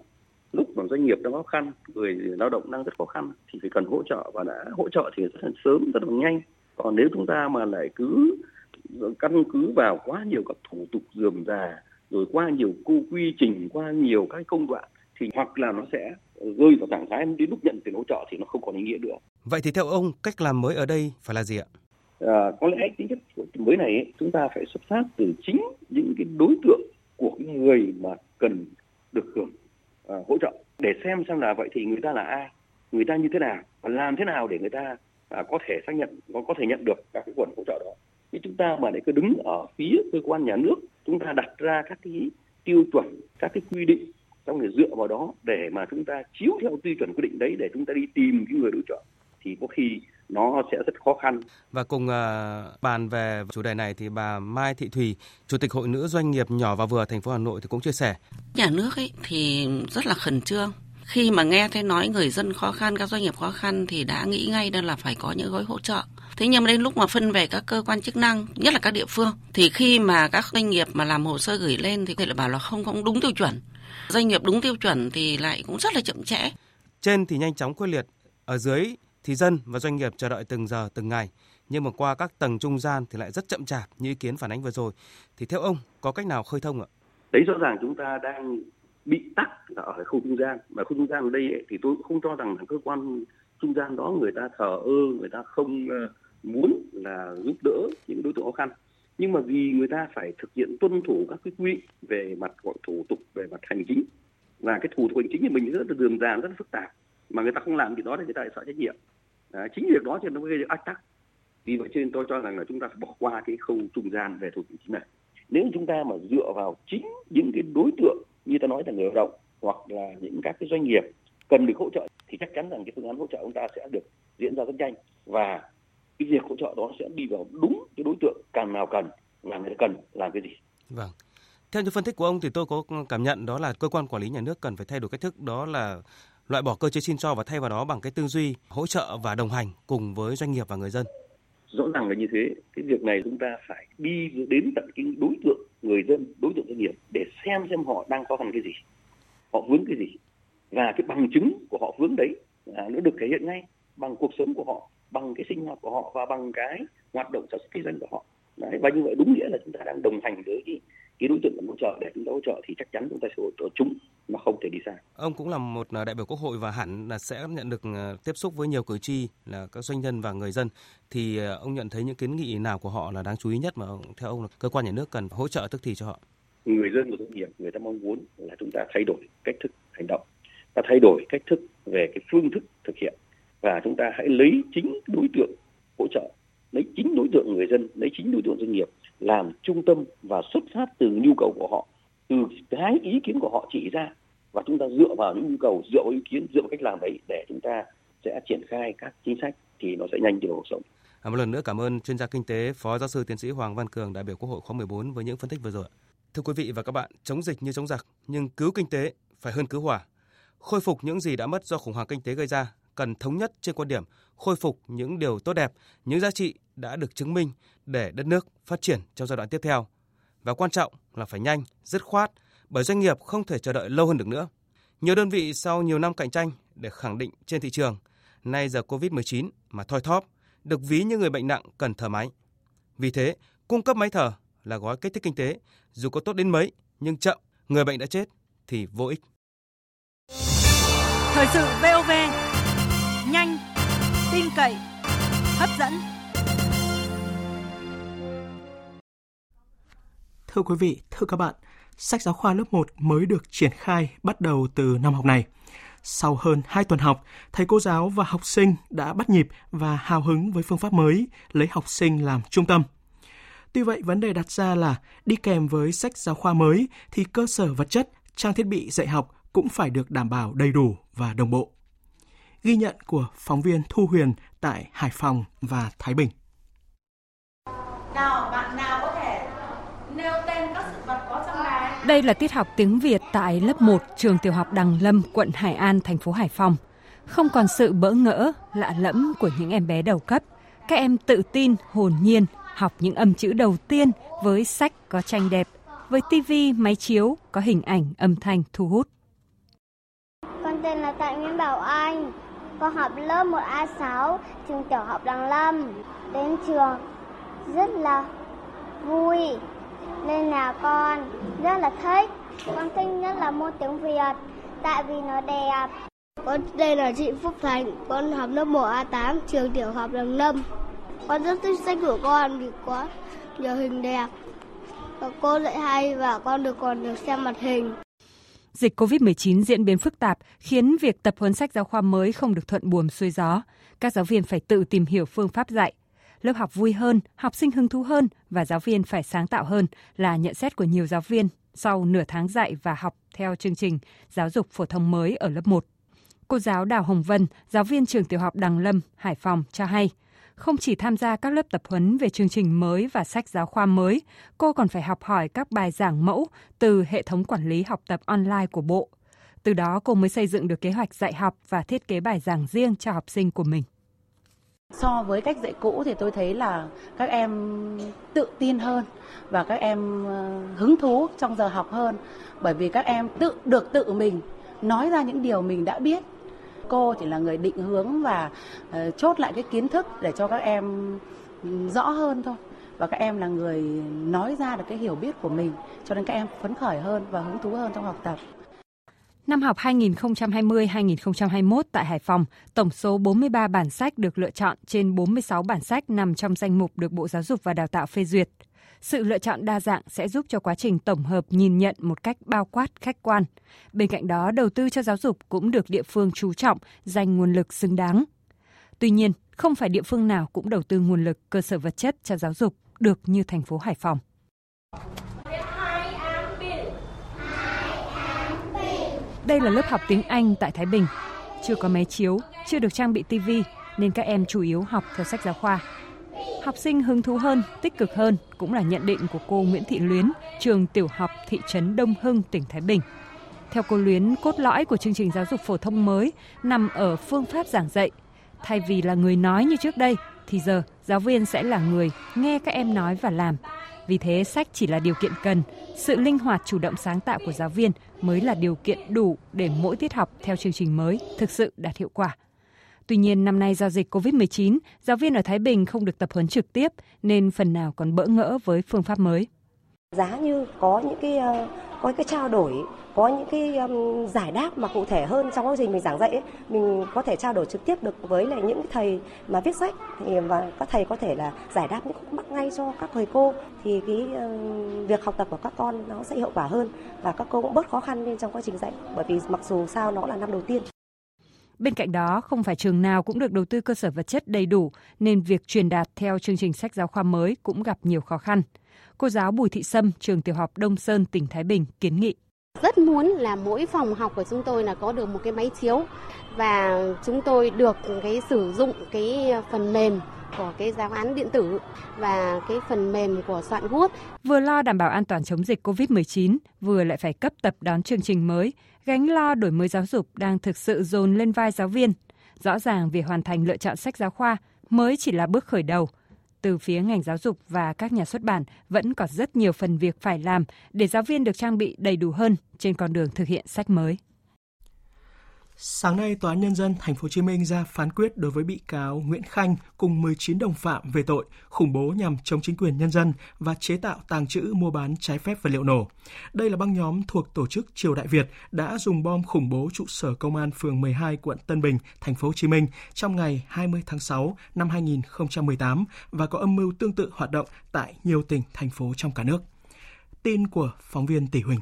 lúc mà doanh nghiệp đang khó khăn, người lao động đang rất khó khăn, thì phải cần hỗ trợ và đã hỗ trợ thì rất là sớm, rất là nhanh còn nếu chúng ta mà lại cứ căn cứ vào quá nhiều các thủ tục dườm già, rồi qua nhiều cô quy trình qua nhiều các công đoạn, thì hoặc là nó sẽ rơi vào trạng thái đến lúc nhận tiền hỗ trợ thì nó không còn ý nghĩa nữa. Vậy thì theo ông, cách làm mới ở đây phải là gì ạ? À, có lẽ tính chất của mới này ấy, chúng ta phải xuất phát từ chính những cái đối tượng của những người mà cần được hưởng à, hỗ trợ để xem xem là vậy thì người ta là ai, người ta như thế nào và làm thế nào để người ta à, có thể xác nhận có có thể nhận được các cái nguồn hỗ trợ đó. Nhưng chúng ta mà để cứ đứng ở phía cơ quan nhà nước, chúng ta đặt ra các cái tiêu chuẩn, các cái quy định xong để dựa vào đó để mà chúng ta chiếu theo tiêu chuẩn quy định đấy để chúng ta đi tìm cái người đối trợ thì có khi nó sẽ rất khó khăn. Và cùng uh, bàn về chủ đề này thì bà Mai Thị Thùy, Chủ tịch Hội nữ doanh nghiệp nhỏ và vừa thành phố Hà Nội thì cũng chia sẻ. Nhà nước ấy thì rất là khẩn trương. Khi mà nghe thấy nói người dân khó khăn, các doanh nghiệp khó khăn thì đã nghĩ ngay đó là phải có những gói hỗ trợ. Thế nhưng mà đến lúc mà phân về các cơ quan chức năng, nhất là các địa phương, thì khi mà các doanh nghiệp mà làm hồ sơ gửi lên thì lại bảo là không không đúng tiêu chuẩn. Doanh nghiệp đúng tiêu chuẩn thì lại cũng rất là chậm trễ. Trên thì nhanh chóng quyết liệt, ở dưới thì dân và doanh nghiệp chờ đợi từng giờ từng ngày. Nhưng mà qua các tầng trung gian thì lại rất chậm chạp như ý kiến phản ánh vừa rồi. Thì theo ông có cách nào khơi thông ạ? Đấy rõ ràng chúng ta đang bị tắc ở khu trung gian. Và khu trung gian ở đây ấy, thì tôi không cho rằng là cơ quan trung gian đó người ta thờ ơ người ta không ờ, muốn là giúp đỡ những đối tượng khó khăn. Nhưng mà vì người ta phải thực hiện tuân thủ các cái quy định về mặt gọi thủ tục về mặt hành chính. Và cái thủ tục hành chính của mình rất là đường dàn rất là phức tạp mà người ta không làm thì đó thì người ta lại sợ trách nhiệm à, chính việc đó thì nó gây được ách tắc vì vậy cho nên tôi cho rằng là chúng ta phải bỏ qua cái khâu trung gian về thủ tục chính này nếu chúng ta mà dựa vào chính những cái đối tượng như ta nói là người lao động hoặc là những các cái doanh nghiệp cần được hỗ trợ thì chắc chắn rằng cái phương án hỗ trợ chúng ta sẽ được diễn ra rất nhanh và cái việc hỗ trợ đó sẽ đi vào đúng cái đối tượng càng nào cần và người ta cần làm cái gì. Vâng. Theo như phân tích của ông thì tôi có cảm nhận đó là cơ quan quản lý nhà nước cần phải thay đổi cách thức đó là loại bỏ cơ chế xin cho và thay vào đó bằng cái tư duy hỗ trợ và đồng hành cùng với doanh nghiệp và người dân. Rõ ràng là như thế, cái việc này chúng ta phải đi đến tận cái đối tượng người dân, đối tượng doanh nghiệp để xem xem họ đang khó khăn cái gì, họ vướng cái gì và cái bằng chứng của họ vướng đấy à, nó được thể hiện ngay bằng cuộc sống của họ, bằng cái sinh hoạt của họ và bằng cái hoạt động sản xuất kinh doanh của họ. Đấy, và như vậy đúng nghĩa là chúng ta đang đồng hành với cái, cái đối tượng cần hỗ trợ để chúng ta hỗ trợ thì chắc chắn chúng ta sẽ hỗ trợ chúng mà không thể đi xa. Ông cũng là một à, đại biểu quốc hội và hẳn là sẽ nhận được à, tiếp xúc với nhiều cử tri là các doanh nhân và người dân thì à, ông nhận thấy những kiến nghị nào của họ là đáng chú ý nhất mà theo ông là cơ quan nhà nước cần hỗ trợ tức thì cho họ? Người dân và doanh nghiệp người ta mong muốn là chúng ta thay đổi cách thức hành động, ta thay đổi cách thức về cái phương thức thực hiện và chúng ta hãy lấy chính đối tượng hỗ trợ lấy chính đối tượng người dân lấy chính đối tượng doanh nghiệp làm trung tâm và xuất phát từ nhu cầu của họ từ cái ý kiến của họ chỉ ra và chúng ta dựa vào những nhu cầu dựa vào ý kiến dựa vào cách làm đấy để chúng ta sẽ triển khai các chính sách thì nó sẽ nhanh đi vào cuộc sống. À, một lần nữa cảm ơn chuyên gia kinh tế Phó Giáo sư Tiến sĩ Hoàng Văn Cường đại biểu Quốc hội khóa 14 với những phân tích vừa rồi. Thưa quý vị và các bạn, chống dịch như chống giặc nhưng cứu kinh tế phải hơn cứu hỏa. Khôi phục những gì đã mất do khủng hoảng kinh tế gây ra cần thống nhất trên quan điểm khôi phục những điều tốt đẹp, những giá trị đã được chứng minh để đất nước phát triển trong giai đoạn tiếp theo. Và quan trọng là phải nhanh, dứt khoát, bởi doanh nghiệp không thể chờ đợi lâu hơn được nữa. Nhiều đơn vị sau nhiều năm cạnh tranh để khẳng định trên thị trường, nay giờ Covid-19 mà thoi thóp, được ví như người bệnh nặng cần thở máy. Vì thế, cung cấp máy thở là gói kích thích kinh tế, dù có tốt đến mấy nhưng chậm, người bệnh đã chết thì vô ích. Thời sự VOV, tin cậy, hấp dẫn. Thưa quý vị, thưa các bạn, sách giáo khoa lớp 1 mới được triển khai bắt đầu từ năm học này. Sau hơn 2 tuần học, thầy cô giáo và học sinh đã bắt nhịp và hào hứng với phương pháp mới, lấy học sinh làm trung tâm. Tuy vậy, vấn đề đặt ra là đi kèm với sách giáo khoa mới thì cơ sở vật chất, trang thiết bị dạy học cũng phải được đảm bảo đầy đủ và đồng bộ. Ghi nhận của phóng viên Thu Huyền tại Hải Phòng và Thái Bình. Nào, bạn nào có thể nêu tên các sự vật có trong này? Đây là tiết học tiếng Việt tại lớp 1 trường tiểu học Đằng Lâm, quận Hải An, thành phố Hải Phòng. Không còn sự bỡ ngỡ, lạ lẫm của những em bé đầu cấp. Các em tự tin, hồn nhiên, học những âm chữ đầu tiên với sách có tranh đẹp, với tivi, máy chiếu có hình ảnh, âm thanh thu hút. Con tên là Tạ Nguyễn Bảo Anh. Con học lớp 1A6, trường tiểu học Đằng Lâm. Đến trường rất là vui, nên là con rất là thích. Con thích nhất là môn tiếng Việt, Tại vì nó đẹp. Con đây là chị Phúc Thành, con học lớp 1A8, trường tiểu học Đằng Lâm. Con rất thích sách của con vì có nhiều hình đẹp. Và cô dạy hay và con được còn được xem mặt hình. Dịch COVID-19 diễn biến phức tạp khiến việc tập huấn sách giáo khoa mới không được thuận buồm xuôi gió. Các giáo viên phải tự tìm hiểu phương pháp dạy. Lớp học vui hơn, học sinh hứng thú hơn và giáo viên phải sáng tạo hơn là nhận xét của nhiều giáo viên sau nửa tháng dạy và học theo chương trình giáo dục phổ thông mới ở lớp 1. Cô giáo Đào Hồng Vân, giáo viên trường tiểu học Đằng Lâm, Hải Phòng cho hay, không chỉ tham gia các lớp tập huấn về chương trình mới và sách giáo khoa mới, cô còn phải học hỏi các bài giảng mẫu từ hệ thống quản lý học tập online của Bộ. Từ đó cô mới xây dựng được kế hoạch dạy học và thiết kế bài giảng riêng cho học sinh của mình. So với cách dạy cũ thì tôi thấy là các em tự tin hơn và các em ờ, hứng thú trong giờ học hơn bởi vì các em tự được tự mình nói ra những điều mình đã biết cô chỉ là người định hướng và uh, chốt lại cái kiến thức để cho các em rõ hơn thôi và các em là người nói ra được cái hiểu biết của mình cho nên các em phấn khởi hơn và hứng thú hơn trong học tập. Năm học 2020-2021 tại Hải Phòng, tổng số 43 bản sách được lựa chọn trên 46 bản sách nằm trong danh mục được Bộ Giáo dục và Đào tạo phê duyệt. Sự lựa chọn đa dạng sẽ giúp cho quá trình tổng hợp nhìn nhận một cách bao quát, khách quan. Bên cạnh đó, đầu tư cho giáo dục cũng được địa phương chú trọng, dành nguồn lực xứng đáng. Tuy nhiên, không phải địa phương nào cũng đầu tư nguồn lực cơ sở vật chất cho giáo dục được như thành phố Hải Phòng. Đây là lớp học tiếng Anh tại Thái Bình. Chưa có máy chiếu, chưa được trang bị tivi nên các em chủ yếu học theo sách giáo khoa. Học sinh hứng thú hơn, tích cực hơn cũng là nhận định của cô Nguyễn Thị Luyến, trường tiểu học thị trấn Đông Hưng, tỉnh Thái Bình. Theo cô Luyến, cốt lõi của chương trình giáo dục phổ thông mới nằm ở phương pháp giảng dạy. Thay vì là người nói như trước đây, thì giờ giáo viên sẽ là người nghe các em nói và làm. Vì thế sách chỉ là điều kiện cần, sự linh hoạt chủ động sáng tạo của giáo viên mới là điều kiện đủ để mỗi tiết học theo chương trình mới thực sự đạt hiệu quả. Tuy nhiên, năm nay do dịch COVID-19, giáo viên ở Thái Bình không được tập huấn trực tiếp nên phần nào còn bỡ ngỡ với phương pháp mới. Giá như có những cái ờ, có cái trao đổi, có những cái um, giải đáp mà cụ thể hơn trong quá trình mình giảng dạy ấy, mình có thể trao đổi trực tiếp được với lại những thầy mà viết sách thì và các thầy có thể là giải đáp những khúc mắc ngay cho các thầy cô thì cái um, việc học tập của các con nó sẽ hiệu quả hơn và các cô cũng bớt khó khăn lên trong quá trình dạy bởi vì mặc dù sao nó là năm đầu tiên. Bên cạnh đó, không phải trường nào cũng được đầu tư cơ sở vật chất đầy đủ, nên việc truyền đạt theo chương trình sách giáo khoa mới cũng gặp nhiều khó khăn. Cô giáo Bùi Thị Sâm, trường tiểu học Đông Sơn, tỉnh Thái Bình kiến nghị. Rất muốn là mỗi phòng học của chúng tôi là có được một cái máy chiếu và chúng tôi được cái sử dụng cái phần mềm của cái giáo án điện tử và cái phần mềm của soạn Word. Vừa lo đảm bảo an toàn chống dịch COVID-19, vừa lại phải cấp tập đón chương trình mới, gánh lo đổi mới giáo dục đang thực sự dồn lên vai giáo viên. Rõ ràng việc hoàn thành lựa chọn sách giáo khoa mới chỉ là bước khởi đầu. Từ phía ngành giáo dục và các nhà xuất bản vẫn còn rất nhiều phần việc phải làm để giáo viên được trang bị đầy đủ hơn trên con đường thực hiện sách mới. Sáng nay, Tòa án Nhân dân Thành phố Hồ Chí Minh ra phán quyết đối với bị cáo Nguyễn Khanh cùng 19 đồng phạm về tội khủng bố nhằm chống chính quyền nhân dân và chế tạo tàng trữ mua bán trái phép vật liệu nổ. Đây là băng nhóm thuộc tổ chức Triều Đại Việt đã dùng bom khủng bố trụ sở công an phường 12 quận Tân Bình, Thành phố Hồ Chí Minh trong ngày 20 tháng 6 năm 2018 và có âm mưu tương tự hoạt động tại nhiều tỉnh thành phố trong cả nước. Tin của phóng viên Tỷ Huỳnh.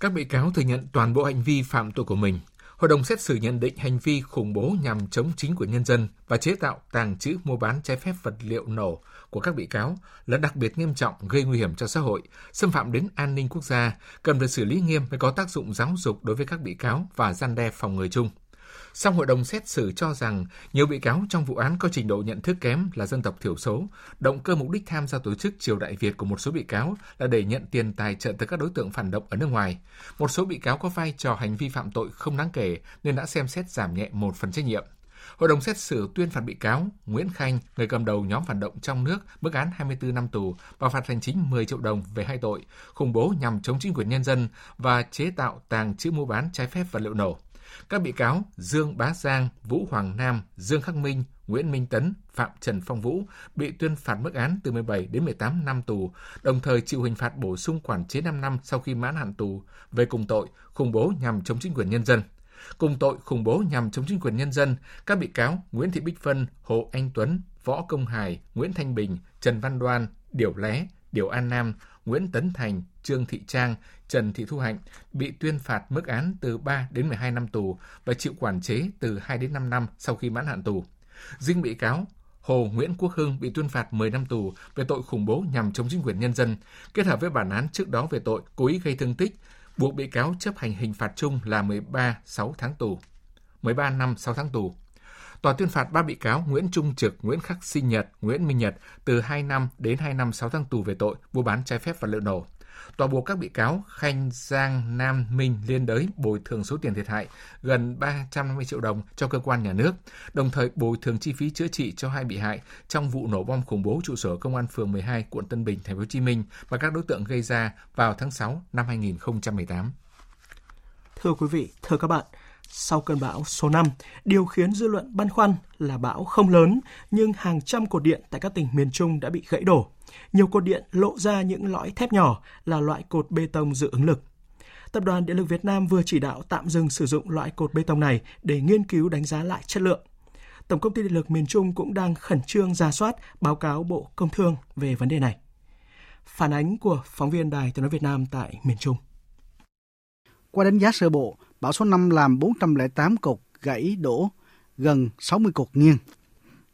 Các bị cáo thừa nhận toàn bộ hành vi phạm tội của mình, Hội đồng xét xử nhận định hành vi khủng bố nhằm chống chính của nhân dân và chế tạo, tàng trữ, mua bán trái phép vật liệu nổ của các bị cáo là đặc biệt nghiêm trọng gây nguy hiểm cho xã hội, xâm phạm đến an ninh quốc gia, cần được xử lý nghiêm mới có tác dụng giáo dục đối với các bị cáo và gian đe phòng người chung. Song hội đồng xét xử cho rằng nhiều bị cáo trong vụ án có trình độ nhận thức kém là dân tộc thiểu số, động cơ mục đích tham gia tổ chức triều đại Việt của một số bị cáo là để nhận tiền tài trợ từ các đối tượng phản động ở nước ngoài. Một số bị cáo có vai trò hành vi phạm tội không đáng kể nên đã xem xét giảm nhẹ một phần trách nhiệm. Hội đồng xét xử tuyên phạt bị cáo Nguyễn Khanh, người cầm đầu nhóm phản động trong nước, mức án 24 năm tù và phạt hành chính 10 triệu đồng về hai tội khủng bố nhằm chống chính quyền nhân dân và chế tạo tàng trữ mua bán trái phép vật liệu nổ. Các bị cáo Dương Bá Giang, Vũ Hoàng Nam, Dương Khắc Minh, Nguyễn Minh Tấn, Phạm Trần Phong Vũ bị tuyên phạt mức án từ 17 đến 18 năm tù, đồng thời chịu hình phạt bổ sung quản chế 5 năm sau khi mãn hạn tù về cùng tội khủng bố nhằm chống chính quyền nhân dân. Cùng tội khủng bố nhằm chống chính quyền nhân dân, các bị cáo Nguyễn Thị Bích Phân, Hồ Anh Tuấn, Võ Công Hải, Nguyễn Thanh Bình, Trần Văn Đoan, Điểu Lé, Điểu An Nam, Nguyễn Tấn Thành, Trương Thị Trang, Trần Thị Thu Hạnh bị tuyên phạt mức án từ 3 đến 12 năm tù và chịu quản chế từ 2 đến 5 năm sau khi mãn hạn tù. Riêng bị cáo Hồ Nguyễn Quốc Hưng bị tuyên phạt 10 năm tù về tội khủng bố nhằm chống chính quyền nhân dân, kết hợp với bản án trước đó về tội cố ý gây thương tích, buộc bị cáo chấp hành hình phạt chung là 13 6 tháng tù. 13 năm 6 tháng tù. Tòa tuyên phạt ba bị cáo Nguyễn Trung Trực, Nguyễn Khắc Sinh Nhật, Nguyễn Minh Nhật từ 2 năm đến 2 năm 6 tháng tù về tội mua bán trái phép vật liệu nổ. Tòa buộc các bị cáo Khanh, Giang, Nam, Minh liên đới bồi thường số tiền thiệt hại gần 350 triệu đồng cho cơ quan nhà nước, đồng thời bồi thường chi phí chữa trị cho hai bị hại trong vụ nổ bom khủng bố trụ sở công an phường 12 quận Tân Bình, thành phố Hồ Chí Minh và các đối tượng gây ra vào tháng 6 năm 2018. Thưa quý vị, thưa các bạn, sau cơn bão số 5, điều khiến dư luận băn khoăn là bão không lớn nhưng hàng trăm cột điện tại các tỉnh miền Trung đã bị gãy đổ. Nhiều cột điện lộ ra những lõi thép nhỏ là loại cột bê tông dự ứng lực. Tập đoàn Điện lực Việt Nam vừa chỉ đạo tạm dừng sử dụng loại cột bê tông này để nghiên cứu đánh giá lại chất lượng. Tổng công ty Điện lực miền Trung cũng đang khẩn trương ra soát báo cáo Bộ Công Thương về vấn đề này. Phản ánh của phóng viên Đài Tiếng nói Việt Nam tại miền Trung. Qua đánh giá sơ bộ, bão số 5 làm 408 cột gãy đổ, gần 60 cột nghiêng.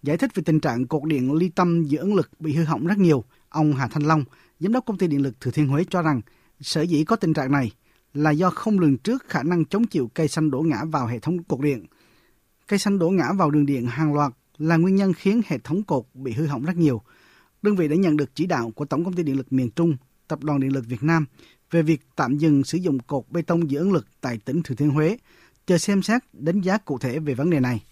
Giải thích về tình trạng cột điện ly tâm giữa ứng lực bị hư hỏng rất nhiều, ông Hà Thanh Long, giám đốc công ty điện lực Thừa Thiên Huế cho rằng sở dĩ có tình trạng này là do không lường trước khả năng chống chịu cây xanh đổ ngã vào hệ thống cột điện. Cây xanh đổ ngã vào đường điện hàng loạt là nguyên nhân khiến hệ thống cột bị hư hỏng rất nhiều. Đơn vị đã nhận được chỉ đạo của Tổng công ty Điện lực miền Trung, Tập đoàn Điện lực Việt Nam về việc tạm dừng sử dụng cột bê tông dưỡng ứng lực tại tỉnh Thừa Thiên Huế, chờ xem xét đánh giá cụ thể về vấn đề này.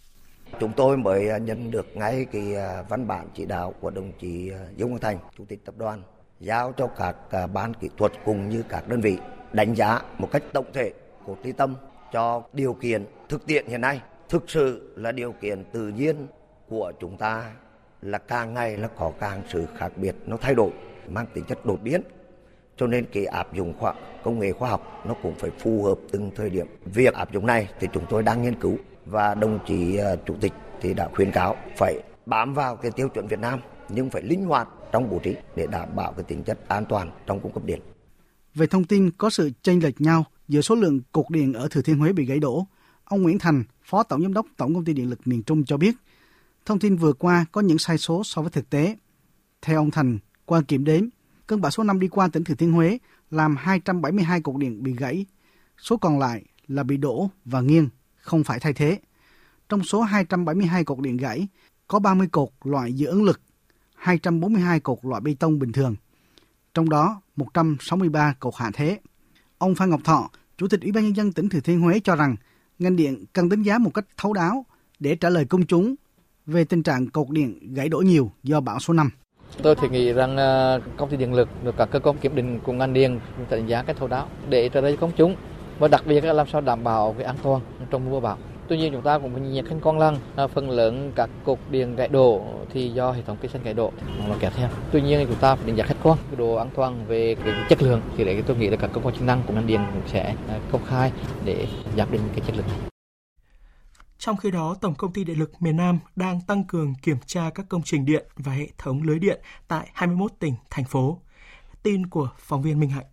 Chúng tôi mới nhận được ngay cái à, văn bản chỉ đạo của đồng chí à, Dương Quang Thành, Chủ tịch Tập đoàn, giao cho các à, ban kỹ thuật cùng như các đơn vị đánh giá một cách tổng thể cột ly tâm cho điều kiện thực tiễn hiện nay thực sự là điều kiện tự nhiên của chúng ta là càng ngày là có càng sự khác biệt nó thay đổi mang tính chất đột biến cho nên cái áp dụng khoa công nghệ khoa học nó cũng phải phù hợp từng thời điểm việc áp dụng này thì chúng tôi đang nghiên cứu và đồng chí ờ, chủ tịch thì đã khuyến cáo phải bám vào cái tiêu chuẩn Việt Nam nhưng phải linh hoạt trong bố trí để đảm bảo cái tính chất an toàn trong cung cấp điện. Về thông tin có sự chênh lệch nhau giữa số lượng cột điện ở Thừa Thiên Huế bị gãy đổ, ông Nguyễn Thành, Phó Tổng Giám đốc Tổng Công ty Điện lực miền Trung cho biết, thông tin vừa qua có những sai số so với thực tế. Theo ông Thành, qua kiểm đếm, cơn bão số 5 đi qua tỉnh Thừa Thiên Huế làm 272 cột điện bị gãy, số còn lại là bị đổ và nghiêng, không phải thay thế. Trong số 272 cột điện gãy, có 30 cột loại dự ứng lực, 242 cột loại bê tông bình thường, trong đó 163 cột hạ thế. Ông Phan Ngọc Thọ, Chủ tịch Ủy ban Nhân dân tỉnh Thừa Thiên Huế cho rằng ngành điện cần đánh giá một cách thấu đáo để trả lời công chúng về tình trạng cột điện gãy đổ nhiều do bão số 5. Tôi thì nghĩ rằng ờ, công ty điện lực được các cơ quan kiểm định cùng ngành điện đánh giá cái thấu đáo để trả lời công chúng và đặc biệt là làm sao đảm bảo cái an toàn trong mùa bão. Tuy nhiên chúng ta cũng phải nhìn khách quan rằng ờ, phần lớn các cột điện gãy đổ thì do hệ thống cây xanh gãy đổ nó kéo theo. Tuy nhiên chúng ta phải đánh giá khách quan, cái độ an toàn về cái chất lượng thì đấy tôi nghĩ là các cơ quan chức năng của ngành điện cũng sẽ ờ, công khai để giám định cái chất lượng này. Trong khi đó, Tổng công ty Điện lực miền Nam đang tăng cường kiểm tra các công trình điện và hệ thống lưới điện tại 21 tỉnh, thành phố. Tin của phóng viên Minh Hạnh.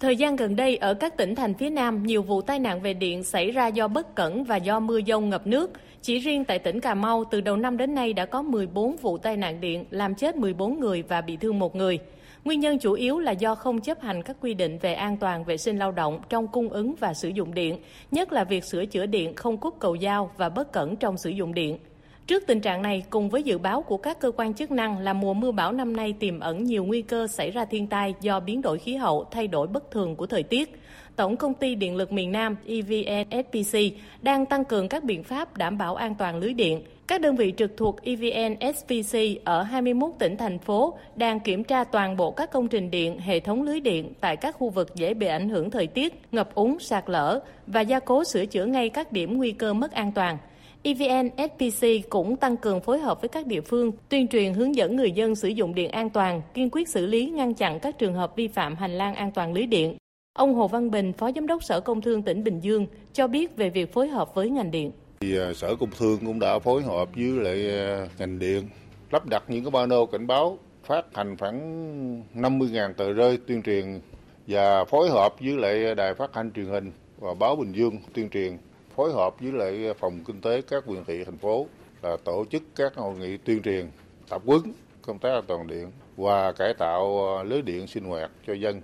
Thời gian gần đây ở các tỉnh thành phía Nam, nhiều vụ tai nạn về điện xảy ra do bất cẩn và do mưa dông ngập nước. Chỉ riêng tại tỉnh Cà Mau, từ đầu năm đến nay đã có 14 vụ tai nạn điện, làm chết 14 người và bị thương một người. Nguyên nhân chủ yếu là do không chấp hành các quy định về an toàn vệ sinh lao động trong cung ứng và sử dụng điện, nhất là việc sửa chữa điện không cúp cầu dao và bất cẩn trong sử dụng điện. Trước tình trạng này, cùng với dự báo của các cơ quan chức năng là mùa mưa bão năm nay tiềm ẩn nhiều nguy cơ xảy ra thiên tai do biến đổi khí hậu, thay đổi bất thường của thời tiết. Tổng công ty Điện lực miền Nam EVN SPC đang tăng cường các biện pháp đảm bảo an toàn lưới điện. Các đơn vị trực thuộc EVN SVC ở 21 tỉnh thành phố đang kiểm tra toàn bộ các công trình điện, hệ thống lưới điện tại các khu vực dễ bị ảnh hưởng thời tiết, ngập úng, sạt lở và gia cố sửa chữa ngay các điểm nguy cơ mất an toàn. EVN SPC cũng tăng cường phối hợp với các địa phương, tuyên truyền hướng dẫn người dân sử dụng điện an toàn, kiên quyết xử lý ngăn chặn các trường hợp vi phạm hành lang an toàn lưới điện. Ông Hồ Văn Bình, Phó Giám đốc Sở Công Thương tỉnh Bình Dương, cho biết về việc phối hợp với ngành điện. Thì à, Sở Công Thương cũng đã phối hợp với lại à, ngành điện lắp đặt những cái pano cảnh báo phát hành khoảng 50.000 tờ rơi tuyên truyền và phối hợp với lại đài phát thanh truyền hình và báo Bình Dương tuyên truyền, phối hợp với lại phòng kinh tế các huyện thị, thành phố là tổ chức các hội nghị tuyên truyền, tập huấn công tác an toàn điện và cải tạo à, lưới điện sinh hoạt cho dân.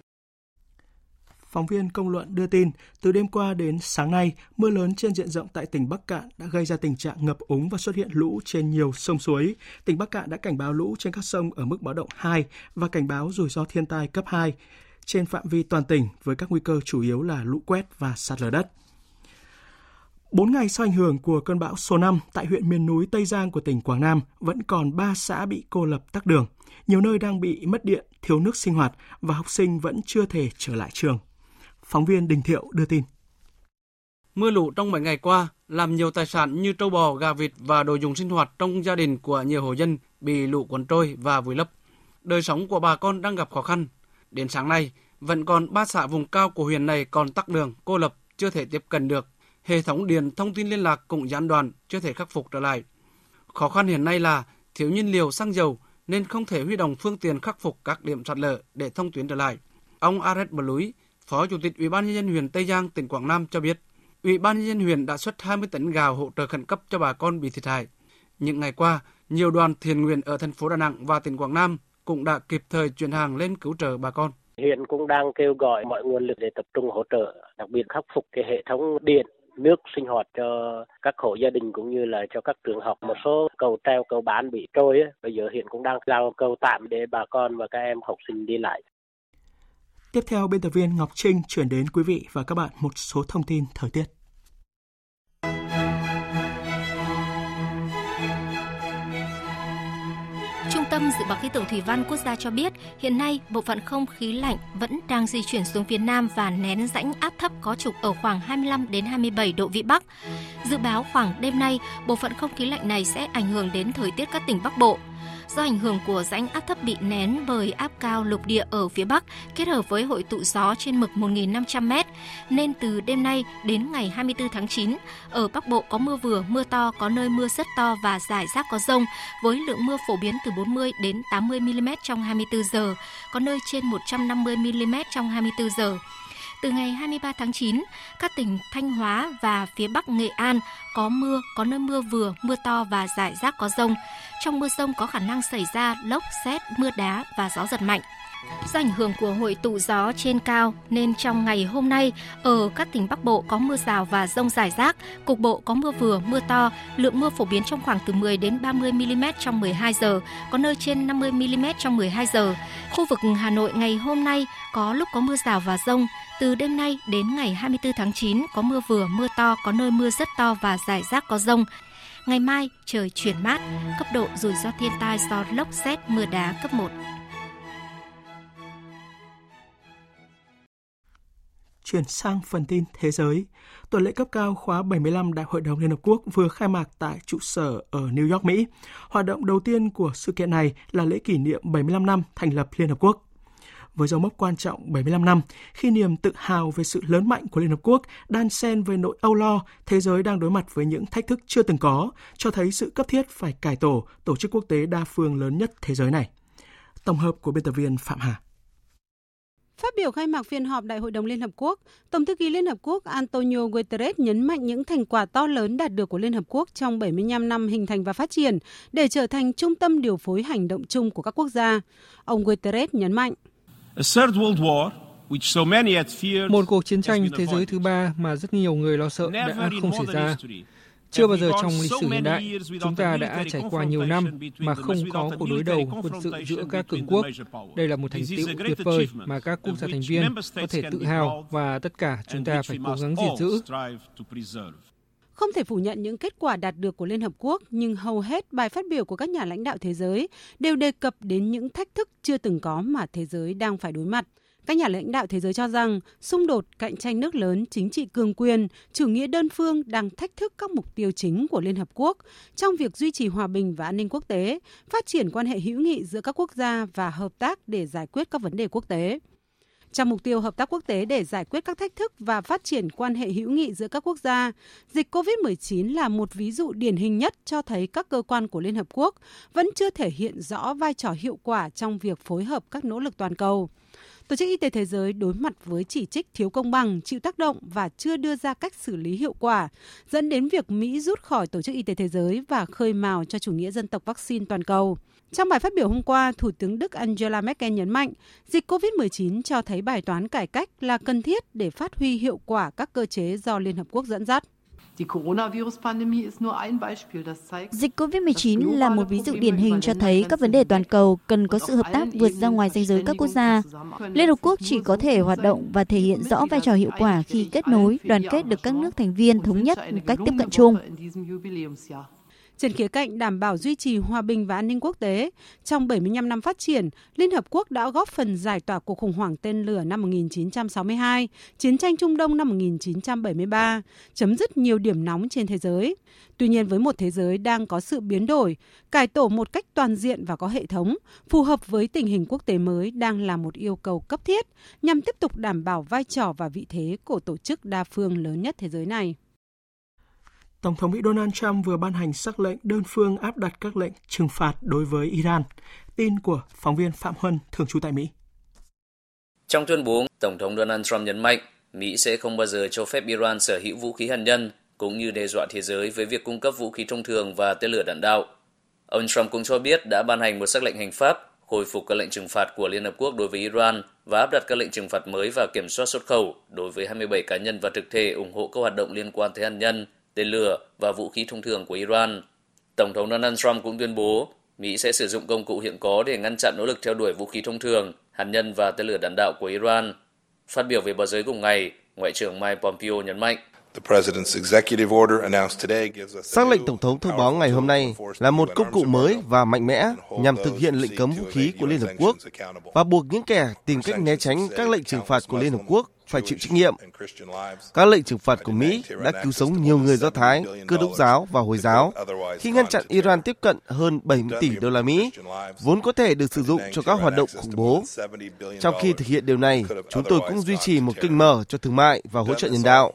Phóng viên công luận đưa tin, từ đêm qua đến sáng nay, mưa lớn trên diện rộng tại tỉnh Bắc Cạn đã gây ra tình trạng ngập úng và xuất hiện lũ trên nhiều sông suối. Tỉnh Bắc Cạn đã cảnh báo lũ trên các sông ở mức báo động 2 và cảnh báo rủi ro thiên tai cấp 2 trên phạm vi toàn tỉnh với các nguy cơ chủ yếu là lũ quét và sạt lở đất. Bốn ngày sau ảnh hưởng của cơn bão số 5 tại huyện miền núi Tây Giang của tỉnh Quảng Nam vẫn còn 3 xã bị cô lập tắc đường. Nhiều nơi đang bị mất điện, thiếu nước sinh hoạt và học sinh vẫn chưa thể trở lại trường. Phóng viên Đình Thiệu đưa tin. Mưa lũ trong mấy ngày qua làm nhiều tài sản như trâu bò, gà vịt và đồ dùng sinh hoạt trong gia đình của nhiều hộ dân bị lũ cuốn trôi và vùi lấp. Đời sống của bà con đang gặp khó khăn. Đến sáng nay, vẫn còn ba xã vùng cao của huyện này còn tắc đường, cô lập, chưa thể tiếp cận được. Hệ thống điện thông tin liên lạc cũng gián đoạn, chưa thể khắc phục trở lại. Khó khăn hiện nay là thiếu nhiên liệu xăng dầu nên không thể huy động phương tiện khắc phục các điểm sạt lở để thông tuyến trở lại. Ông Aret Blui, Phó Chủ tịch Ủy ban nhân dân huyện Tây Giang, tỉnh Quảng Nam cho biết, Ủy ban nhân dân huyện đã xuất 20 tấn gạo hỗ trợ khẩn cấp cho bà con bị thiệt hại. Những ngày qua, nhiều đoàn thiện nguyện ở thành phố Đà Nẵng và tỉnh Quảng Nam cũng đã kịp thời chuyển hàng lên cứu trợ bà con. Hiện cũng đang kêu gọi mọi nguồn lực để tập trung hỗ trợ, đặc biệt khắc phục cái hệ thống điện, nước sinh hoạt cho các hộ gia đình cũng như là cho các trường học. Một số cầu treo, cầu bán bị trôi, ấy. bây giờ hiện cũng đang giao cầu tạm để bà con và các em học sinh đi lại. Tiếp theo, biên tập viên Ngọc Trinh chuyển đến quý vị và các bạn một số thông tin thời tiết. Trung tâm Dự báo Khí tượng Thủy văn Quốc gia cho biết, hiện nay bộ phận không khí lạnh vẫn đang di chuyển xuống phía Nam và nén rãnh áp thấp có trục ở khoảng 25 đến 27 độ vĩ Bắc. Dự báo khoảng đêm nay, bộ phận không khí lạnh này sẽ ảnh hưởng đến thời tiết các tỉnh Bắc Bộ. Do ảnh hưởng của rãnh áp thấp bị nén bởi áp cao lục địa ở phía Bắc kết hợp với hội tụ gió trên mực 1.500m, nên từ đêm nay đến ngày 24 tháng 9, ở Bắc Bộ có mưa vừa, mưa to, có nơi mưa rất to và rải rác có rông, với lượng mưa phổ biến từ 40 đến 80 mm trong 24 giờ, có nơi trên 150 mm trong 24 giờ. Từ ngày 23 tháng 9, các tỉnh Thanh Hóa và phía Bắc Nghệ An có mưa, có nơi mưa vừa, mưa to và rải rác có rông. Trong mưa rông có khả năng xảy ra lốc, xét, mưa đá và gió giật mạnh. Do ảnh hưởng của hội tụ gió trên cao nên trong ngày hôm nay ở các tỉnh Bắc Bộ có mưa rào và rông rải rác, cục bộ có mưa vừa, mưa to, lượng mưa phổ biến trong khoảng từ 10 đến 30 mm trong 12 giờ, có nơi trên 50 mm trong 12 giờ. Khu vực Hà Nội ngày hôm nay có lúc có mưa rào và rông, từ đêm nay đến ngày 24 tháng 9 có mưa vừa, mưa to, có nơi mưa rất to và rải rác có rông. Ngày mai trời chuyển mát, cấp độ rủi ro thiên tai do lốc xét mưa đá cấp 1. Chuyển sang phần tin thế giới. Tuần lễ cấp cao khóa 75 Đại hội đồng Liên Hợp Quốc vừa khai mạc tại trụ sở ở New York, Mỹ. Hoạt động đầu tiên của sự kiện này là lễ kỷ niệm 75 năm thành lập Liên Hợp Quốc với dấu mốc quan trọng 75 năm, khi niềm tự hào về sự lớn mạnh của Liên Hợp Quốc đan xen với nỗi âu lo thế giới đang đối mặt với những thách thức chưa từng có, cho thấy sự cấp thiết phải cải tổ tổ chức quốc tế đa phương lớn nhất thế giới này. Tổng hợp của biên tập viên Phạm Hà. Phát biểu khai mạc phiên họp Đại hội đồng Liên Hợp Quốc, Tổng thư ký Liên Hợp Quốc Antonio Guterres nhấn mạnh những thành quả to lớn đạt được của Liên Hợp Quốc trong 75 năm hình thành và phát triển để trở thành trung tâm điều phối hành động chung của các quốc gia. Ông Guterres nhấn mạnh. Một cuộc chiến tranh thế giới thứ ba mà rất nhiều người lo sợ đã không xảy ra. Chưa bao giờ trong lịch sử hiện đại, chúng ta đã trải qua nhiều năm mà không có cuộc đối đầu quân sự giữa các cường quốc. Đây là một thành tựu tuyệt vời mà các quốc gia thành viên có thể tự hào và tất cả chúng ta phải cố gắng gìn giữ. Không thể phủ nhận những kết quả đạt được của Liên Hợp Quốc, nhưng hầu hết bài phát biểu của các nhà lãnh đạo thế giới đều đề cập đến những thách thức chưa từng có mà thế giới đang phải đối mặt. Các nhà lãnh đạo thế giới cho rằng xung đột, cạnh tranh nước lớn, chính trị cường quyền, chủ nghĩa đơn phương đang thách thức các mục tiêu chính của Liên Hợp Quốc trong việc duy trì hòa bình và an ninh quốc tế, phát triển quan hệ hữu nghị giữa các quốc gia và hợp tác để giải quyết các vấn đề quốc tế. Trong mục tiêu hợp tác quốc tế để giải quyết các thách thức và phát triển quan hệ hữu nghị giữa các quốc gia, dịch COVID-19 là một ví dụ điển hình nhất cho thấy các cơ quan của Liên Hợp Quốc vẫn chưa thể hiện rõ vai trò hiệu quả trong việc phối hợp các nỗ lực toàn cầu. Tổ chức Y tế Thế giới đối mặt với chỉ trích thiếu công bằng, chịu tác động và chưa đưa ra cách xử lý hiệu quả, dẫn đến việc Mỹ rút khỏi Tổ chức Y tế Thế giới và khơi mào cho chủ nghĩa dân tộc vaccine toàn cầu. Trong bài phát biểu hôm qua, Thủ tướng Đức Angela Merkel nhấn mạnh, dịch COVID-19 cho thấy bài toán cải cách là cần thiết để phát huy hiệu quả các cơ chế do Liên Hợp Quốc dẫn dắt. Dịch COVID-19 là một ví dụ điển hình cho thấy các vấn đề toàn cầu cần có sự hợp tác vượt ra ngoài danh giới các quốc gia. Liên Hợp Quốc chỉ có thể hoạt động và thể hiện rõ vai trò hiệu quả khi kết nối, đoàn kết được các nước thành viên thống nhất một cách tiếp cận chung. Trên khía cạnh đảm bảo duy trì hòa bình và an ninh quốc tế, trong 75 năm phát triển, Liên Hợp Quốc đã góp phần giải tỏa cuộc khủng hoảng tên lửa năm 1962, chiến tranh Trung Đông năm 1973, chấm dứt nhiều điểm nóng trên thế giới. Tuy nhiên với một thế giới đang có sự biến đổi, cải tổ một cách toàn diện và có hệ thống, phù hợp với tình hình quốc tế mới đang là một yêu cầu cấp thiết nhằm tiếp tục đảm bảo vai trò và vị thế của tổ chức đa phương lớn nhất thế giới này. Tổng thống Mỹ Donald Trump vừa ban hành sắc lệnh đơn phương áp đặt các lệnh trừng phạt đối với Iran. Tin của phóng viên Phạm Huân, thường trú tại Mỹ. Trong tuyên bố, Tổng thống Donald Trump nhấn mạnh Mỹ sẽ không bao giờ cho phép Iran sở hữu vũ khí hạt nhân, cũng như đe dọa thế giới với việc cung cấp vũ khí thông thường và tên lửa đạn đạo. Ông Trump cũng cho biết đã ban hành một sắc lệnh hành pháp khôi phục các lệnh trừng phạt của Liên Hợp Quốc đối với Iran và áp đặt các lệnh trừng phạt mới và kiểm soát xuất khẩu đối với 27 cá nhân và thực thể ủng hộ các hoạt động liên quan tới hạt nhân tên lửa và vũ khí thông thường của Iran. Tổng thống Donald Trump cũng tuyên bố Mỹ sẽ sử dụng công cụ hiện có để ngăn chặn nỗ lực theo đuổi vũ khí thông thường, hạt nhân và tên lửa đạn đạo của Iran. Phát biểu về báo giới cùng ngày, Ngoại trưởng Mike Pompeo nhấn mạnh Xác lệnh Tổng thống thông báo ngày hôm nay là một công cụ mới và mạnh mẽ nhằm thực hiện lệnh cấm vũ khí của Liên Hợp Quốc và buộc những kẻ tìm cách né tránh các lệnh trừng phạt của Liên Hợp Quốc phải chịu trách nhiệm. Các lệnh trừng phạt của Mỹ đã cứu sống nhiều người Do Thái, cơ đốc giáo và Hồi giáo khi ngăn chặn Iran tiếp cận hơn 70 tỷ đô la Mỹ, vốn có thể được sử dụng cho các hoạt động khủng bố. Trong khi thực hiện điều này, chúng tôi cũng duy trì một kênh mở cho thương mại và hỗ trợ nhân đạo.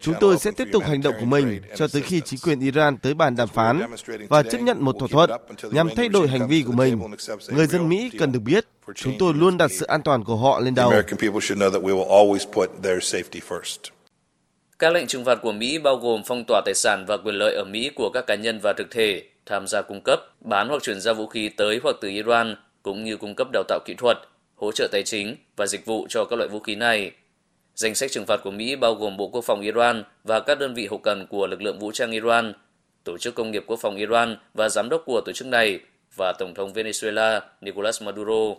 Chúng tôi sẽ tiếp tục hành động của mình cho tới khi chính quyền Iran tới bàn đàm phán và chấp nhận một thỏa thuận nhằm thay đổi hành vi của mình. Người dân Mỹ cần được biết chúng tôi luôn đặt sự an toàn của họ lên đầu. Các lệnh trừng phạt của Mỹ bao gồm phong tỏa tài sản và quyền lợi ở Mỹ của các cá nhân và thực thể tham gia cung cấp, bán hoặc chuyển giao vũ khí tới hoặc từ Iran, cũng như cung cấp đào tạo kỹ thuật, hỗ trợ tài chính và dịch vụ cho các loại vũ khí này. Danh sách trừng phạt của Mỹ bao gồm Bộ Quốc phòng Iran và các đơn vị hậu cần của lực lượng vũ trang Iran, Tổ chức Công nghiệp Quốc phòng Iran và giám đốc của tổ chức này và Tổng thống Venezuela Nicolas Maduro.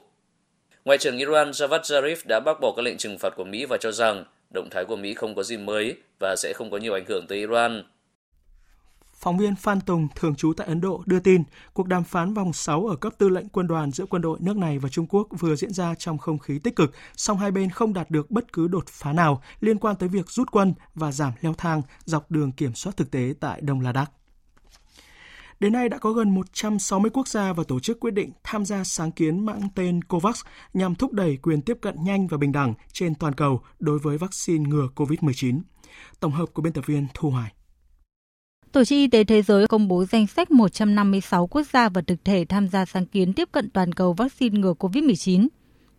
Ngoại trưởng Iran Javad Zarif đã bác bỏ các lệnh trừng phạt của Mỹ và cho rằng động thái của Mỹ không có gì mới và sẽ không có nhiều ảnh hưởng tới Iran. Phóng viên Phan Tùng, thường trú tại Ấn Độ, đưa tin cuộc đàm phán vòng 6 ở cấp tư lệnh quân đoàn giữa quân đội nước này và Trung Quốc vừa diễn ra trong không khí tích cực, song hai bên không đạt được bất cứ đột phá nào liên quan tới việc rút quân và giảm leo thang dọc đường kiểm soát thực tế tại Đông Ladakh. Đến nay đã có gần 160 quốc gia và tổ chức quyết định tham gia sáng kiến mang tên COVAX nhằm thúc đẩy quyền tiếp cận nhanh và bình đẳng trên toàn cầu đối với vaccine ngừa COVID-19. Tổng hợp của biên tập viên Thu Hoài. Tổ chức Y tế Thế giới công bố danh sách 156 quốc gia và thực thể tham gia sáng kiến tiếp cận toàn cầu vaccine ngừa COVID-19.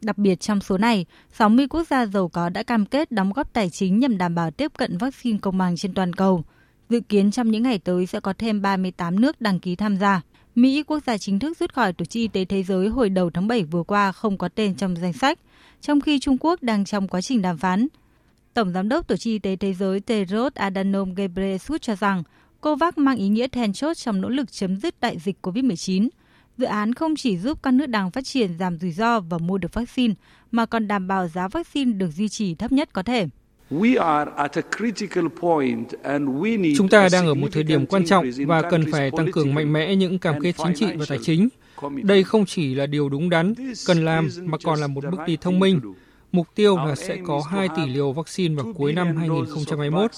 Đặc biệt trong số này, 60 quốc gia giàu có đã cam kết đóng góp tài chính nhằm đảm bảo tiếp cận vaccine công bằng trên toàn cầu. Dự kiến trong những ngày tới sẽ có thêm 38 nước đăng ký tham gia. Mỹ, quốc gia chính thức rút khỏi Tổ chức Y tế Thế giới hồi đầu tháng 7 vừa qua không có tên trong danh sách, trong khi Trung Quốc đang trong quá trình đàm phán. Tổng Giám đốc Tổ chức Y tế Thế giới Tedros Adhanom Ghebreyesus cho rằng COVAX mang ý nghĩa then chốt trong nỗ lực chấm dứt đại dịch COVID-19. Dự án không chỉ giúp các nước đang phát triển giảm rủi ro và mua được vaccine, mà còn đảm bảo giá vaccine được duy trì thấp nhất có thể. Chúng ta đang ở một thời điểm quan trọng và cần phải tăng cường mạnh mẽ những cam kết chính trị và tài chính. Đây không chỉ là điều đúng đắn, cần làm mà còn là một bước đi thông minh Mục tiêu là sẽ có 2 tỷ liều vaccine vào cuối năm 2021.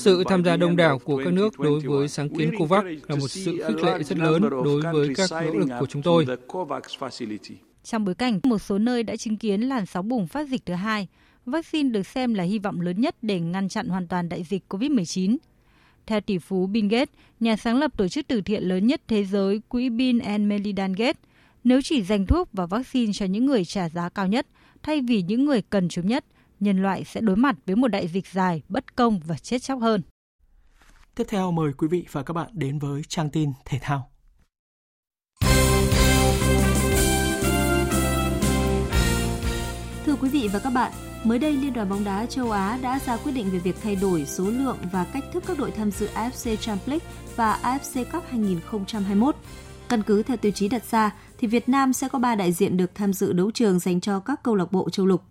Sự tham gia đông đảo của các nước đối với sáng kiến COVAX là một sự khích lệ rất lớn đối với các nỗ lực của chúng tôi. Trong bối cảnh một số nơi đã chứng kiến làn sóng bùng phát dịch thứ hai, vaccine được xem là hy vọng lớn nhất để ngăn chặn hoàn toàn đại dịch COVID-19. Theo tỷ phú Bill Gates, nhà sáng lập tổ chức từ thiện lớn nhất thế giới, quỹ Bill and Melinda Gates, nếu chỉ dành thuốc và vaccine cho những người trả giá cao nhất, thay vì những người cần chúng nhất, nhân loại sẽ đối mặt với một đại dịch dài, bất công và chết chóc hơn. Tiếp theo mời quý vị và các bạn đến với trang tin thể thao. Thưa quý vị và các bạn, mới đây Liên đoàn bóng đá châu Á đã ra quyết định về việc thay đổi số lượng và cách thức các đội tham dự AFC Champions League và AFC Cup 2021. Căn cứ theo tiêu chí đặt ra thì Việt Nam sẽ có 3 đại diện được tham dự đấu trường dành cho các câu lạc bộ châu lục.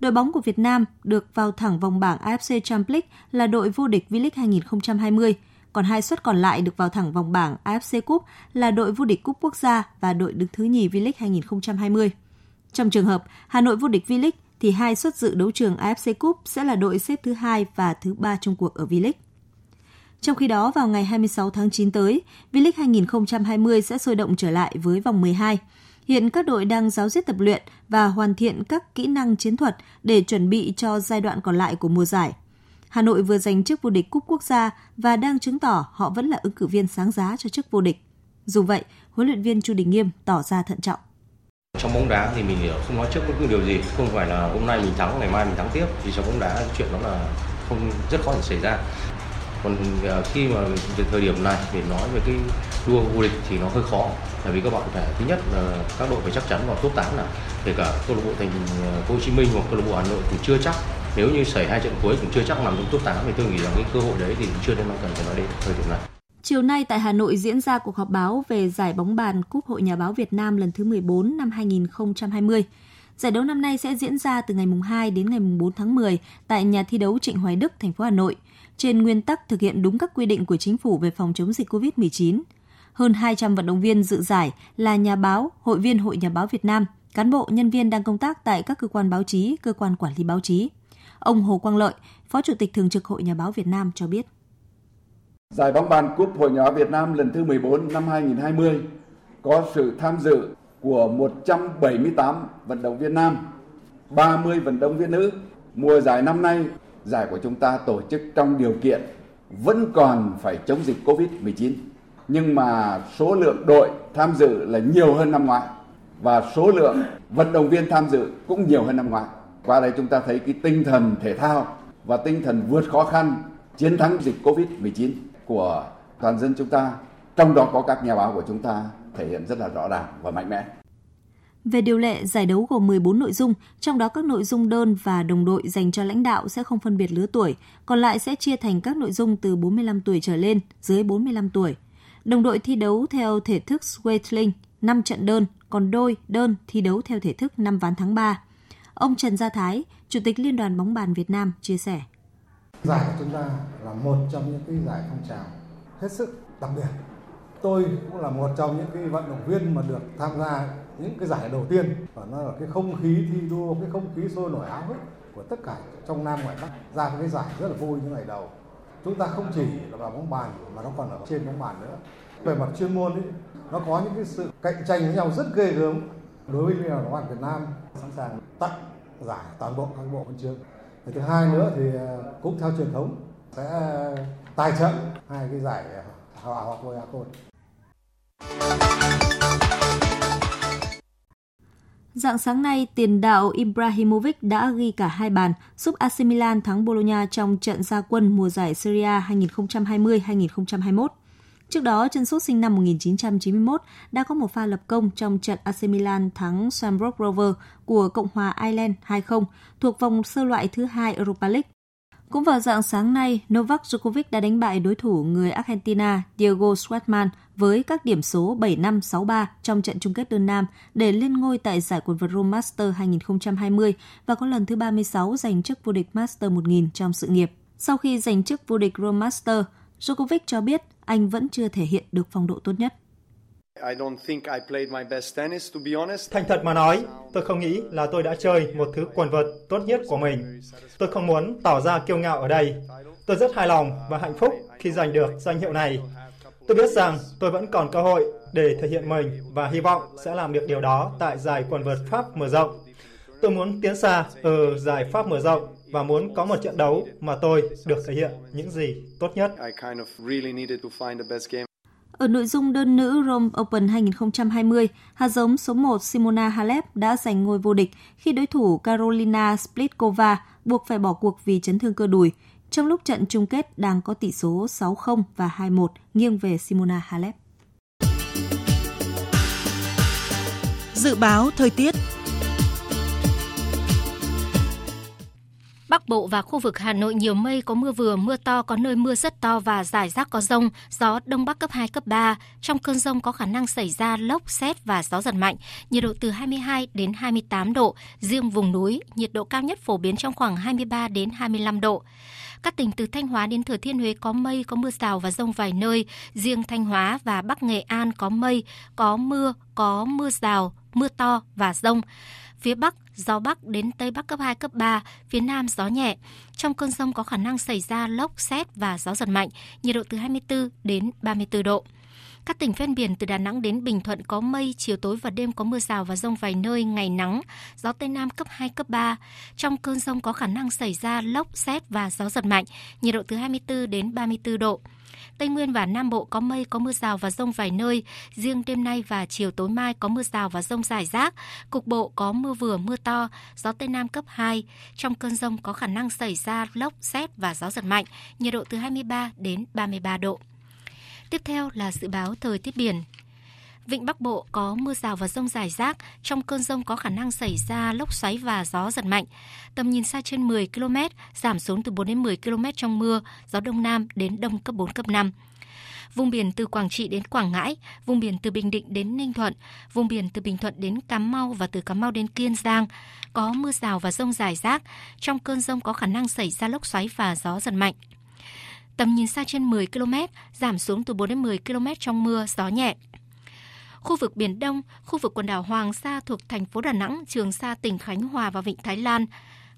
Đội bóng của Việt Nam được vào thẳng vòng bảng AFC Champions League là đội vô địch V-League 2020, còn hai suất còn lại được vào thẳng vòng bảng AFC Cup là đội vô địch cúp quốc gia và đội đứng thứ nhì V-League 2020. Trong trường hợp Hà Nội vô địch V-League thì hai suất dự đấu trường AFC Cup sẽ là đội xếp thứ hai và thứ ba trong cuộc ở V-League. Trong khi đó, vào ngày 26 tháng 9 tới, V-League 2020 sẽ sôi động trở lại với vòng 12. Hiện các đội đang giáo diết tập luyện và hoàn thiện các kỹ năng chiến thuật để chuẩn bị cho giai đoạn còn lại của mùa giải. Hà Nội vừa giành chức vô địch cúp quốc gia và đang chứng tỏ họ vẫn là ứng cử viên sáng giá cho chức vô địch. Dù vậy, huấn luyện viên Chu Đình Nghiêm tỏ ra thận trọng. Trong bóng đá thì mình không nói trước bất cứ điều gì, không phải là hôm nay mình thắng, ngày mai mình thắng tiếp. Vì trong bóng đá chuyện đó là không rất khó để xảy ra còn à, khi mà về thời điểm này để nói về cái đua vô địch thì nó hơi khó bởi vì các bạn phải thứ nhất là các đội phải chắc chắn vào top 8 là kể cả câu lạc bộ thành à, phố Hồ Chí Minh hoặc câu lạc bộ Hà Nội cũng chưa chắc nếu như xảy hai trận cuối cũng chưa chắc nằm trong top 8 thì tôi nghĩ rằng cái cơ hội đấy thì chưa nên cần phải nói đến thời điểm này. Chiều nay tại Hà Nội diễn ra cuộc họp báo về giải bóng bàn Cúp Hội Nhà báo Việt Nam lần thứ 14 năm 2020. Giải đấu năm nay sẽ diễn ra từ ngày mùng 2 đến ngày mùng 4 tháng 10 tại nhà thi đấu Trịnh Hoài Đức, thành phố Hà Nội – trên nguyên tắc thực hiện đúng các quy định của chính phủ về phòng chống dịch COVID-19. Hơn 200 vận động viên dự giải là nhà báo, hội viên Hội Nhà báo Việt Nam, cán bộ, nhân viên đang công tác tại các cơ quan báo chí, cơ quan quản lý báo chí. Ông Hồ Quang Lợi, Phó Chủ tịch Thường trực Hội Nhà báo Việt Nam cho biết. Giải bóng bàn Cúp Hội Nhà báo Việt Nam lần thứ 14 năm 2020 có sự tham dự của 178 vận động viên nam, 30 vận động viên nữ. Mùa giải năm nay giải của chúng ta tổ chức trong điều kiện vẫn còn phải chống dịch Covid-19. Nhưng mà số lượng đội tham dự là nhiều hơn năm ngoái và số lượng vận động viên tham dự cũng nhiều hơn năm ngoái. Qua đây chúng ta thấy cái tinh thần thể thao và tinh thần vượt khó khăn chiến thắng dịch Covid-19 của toàn dân chúng ta, trong đó có các nhà báo của chúng ta thể hiện rất là rõ ràng và mạnh mẽ. Về điều lệ, giải đấu gồm 14 nội dung, trong đó các nội dung đơn và đồng đội dành cho lãnh đạo sẽ không phân biệt lứa tuổi, còn lại sẽ chia thành các nội dung từ 45 tuổi trở lên, dưới 45 tuổi. Đồng đội thi đấu theo thể thức Swatling, 5 trận đơn, còn đôi, đơn thi đấu theo thể thức 5 ván thắng 3. Ông Trần Gia Thái, Chủ tịch Liên đoàn bóng bàn Việt Nam chia sẻ. Giải của chúng ta là một trong những cái giải phong trào hết sức đặc biệt. Tôi cũng là một trong những cái vận động viên mà được tham gia những cái giải đầu tiên. Và nó là cái không khí thi đua cái không khí sôi nổi áo hức của tất cả trong nam ngoại bắc ra cái giải rất là vui những ngày đầu. Chúng ta không chỉ là vào bóng bàn mà nó còn ở trên bóng bàn nữa. Về mặt chuyên môn ấy, nó có những cái sự cạnh tranh với nhau rất ghê gớm đối với liên đoàn bóng bàn Việt Nam. Sẵn sàng tặng giải toàn bộ các bộ huân chương thứ hai nữa thì à, cũng theo truyền thống sẽ tài trợ hai cái giải hào hào hoặc a côn. Dạng sáng nay, tiền đạo Ibrahimovic đã ghi cả hai bàn, giúp AC Milan thắng Bologna trong trận gia quân mùa giải Serie A 2020-2021. Trước đó, chân sút sinh năm 1991 đã có một pha lập công trong trận AC Milan thắng Shamrock Rover của Cộng hòa Ireland 2-0 thuộc vòng sơ loại thứ hai Europa League. Cũng vào dạng sáng nay, Novak Djokovic đã đánh bại đối thủ người Argentina Diego Schwartzman với các điểm số 7-5, 6-3 trong trận chung kết đơn nam để lên ngôi tại giải quần vợt Rome Master 2020 và có lần thứ 36 giành chức vô địch Master 1000 trong sự nghiệp. Sau khi giành chức vô địch Rome Master, Djokovic cho biết anh vẫn chưa thể hiện được phong độ tốt nhất. Thành thật mà nói, tôi không nghĩ là tôi đã chơi một thứ quần vợt tốt nhất của mình. Tôi không muốn tỏ ra kiêu ngạo ở đây. Tôi rất hài lòng và hạnh phúc khi giành được danh hiệu này. Tôi biết rằng tôi vẫn còn cơ hội để thể hiện mình và hy vọng sẽ làm được điều đó tại giải quần vợt Pháp mở rộng. Tôi muốn tiến xa ở giải Pháp mở rộng và muốn có một trận đấu mà tôi được thể hiện những gì tốt nhất. Ở nội dung đơn nữ Rome Open 2020, hạt giống số 1 Simona Halep đã giành ngôi vô địch khi đối thủ Carolina Splitkova buộc phải bỏ cuộc vì chấn thương cơ đùi, trong lúc trận chung kết đang có tỷ số 6-0 và 2-1 nghiêng về Simona Halep. Dự báo thời tiết Bắc Bộ và khu vực Hà Nội nhiều mây, có mưa vừa, mưa to, có nơi mưa rất to và rải rác có rông, gió Đông Bắc cấp 2, cấp 3. Trong cơn rông có khả năng xảy ra lốc, xét và gió giật mạnh, nhiệt độ từ 22 đến 28 độ, riêng vùng núi, nhiệt độ cao nhất phổ biến trong khoảng 23 đến 25 độ. Các tỉnh từ Thanh Hóa đến Thừa Thiên Huế có mây, có mưa rào và rông vài nơi. Riêng Thanh Hóa và Bắc Nghệ An có mây, có mưa, có mưa rào, mưa to và rông. Phía Bắc, gió Bắc đến Tây Bắc cấp 2, cấp 3, phía Nam gió nhẹ. Trong cơn rông có khả năng xảy ra lốc, xét và gió giật mạnh, nhiệt độ từ 24 đến 34 độ. Các tỉnh ven biển từ Đà Nẵng đến Bình Thuận có mây, chiều tối và đêm có mưa rào và rông vài nơi, ngày nắng, gió Tây Nam cấp 2, cấp 3. Trong cơn rông có khả năng xảy ra lốc, xét và gió giật mạnh, nhiệt độ từ 24 đến 34 độ. Tây Nguyên và Nam Bộ có mây, có mưa rào và rông vài nơi. Riêng đêm nay và chiều tối mai có mưa rào và rông rải rác. Cục bộ có mưa vừa, mưa to, gió Tây Nam cấp 2. Trong cơn rông có khả năng xảy ra lốc, xét và gió giật mạnh, nhiệt độ từ 23 đến 33 độ. Tiếp theo là dự báo thời tiết biển. Vịnh Bắc Bộ có mưa rào và rông rải rác, trong cơn rông có khả năng xảy ra lốc xoáy và gió giật mạnh. Tầm nhìn xa trên 10 km, giảm xuống từ 4 đến 10 km trong mưa, gió đông nam đến đông cấp 4 cấp 5 vùng biển từ Quảng Trị đến Quảng Ngãi, vùng biển từ Bình Định đến Ninh Thuận, vùng biển từ Bình Thuận đến Cà Mau và từ Cà Mau đến Kiên Giang. Có mưa rào và rông rải rác, trong cơn rông có khả năng xảy ra lốc xoáy và gió giật mạnh. Tầm nhìn xa trên 10 km, giảm xuống từ 4 đến 10 km trong mưa, gió nhẹ. Khu vực Biển Đông, khu vực quần đảo Hoàng Sa thuộc thành phố Đà Nẵng, Trường Sa, tỉnh Khánh Hòa và Vịnh Thái Lan.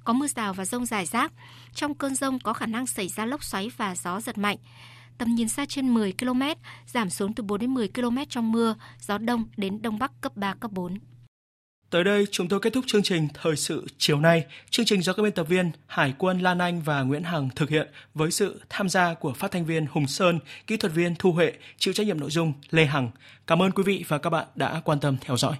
Có mưa rào và rông rải rác. Trong cơn rông có khả năng xảy ra lốc xoáy và gió giật mạnh. Tầm nhìn xa trên 10 km, giảm xuống từ 4 đến 10 km trong mưa, gió đông đến đông bắc cấp 3, cấp 4. Tới đây chúng tôi kết thúc chương trình Thời sự chiều nay. Chương trình do các biên tập viên Hải quân Lan Anh và Nguyễn Hằng thực hiện với sự tham gia của phát thanh viên Hùng Sơn, kỹ thuật viên Thu Huệ, chịu trách nhiệm nội dung Lê Hằng. Cảm ơn quý vị và các bạn đã quan tâm theo dõi.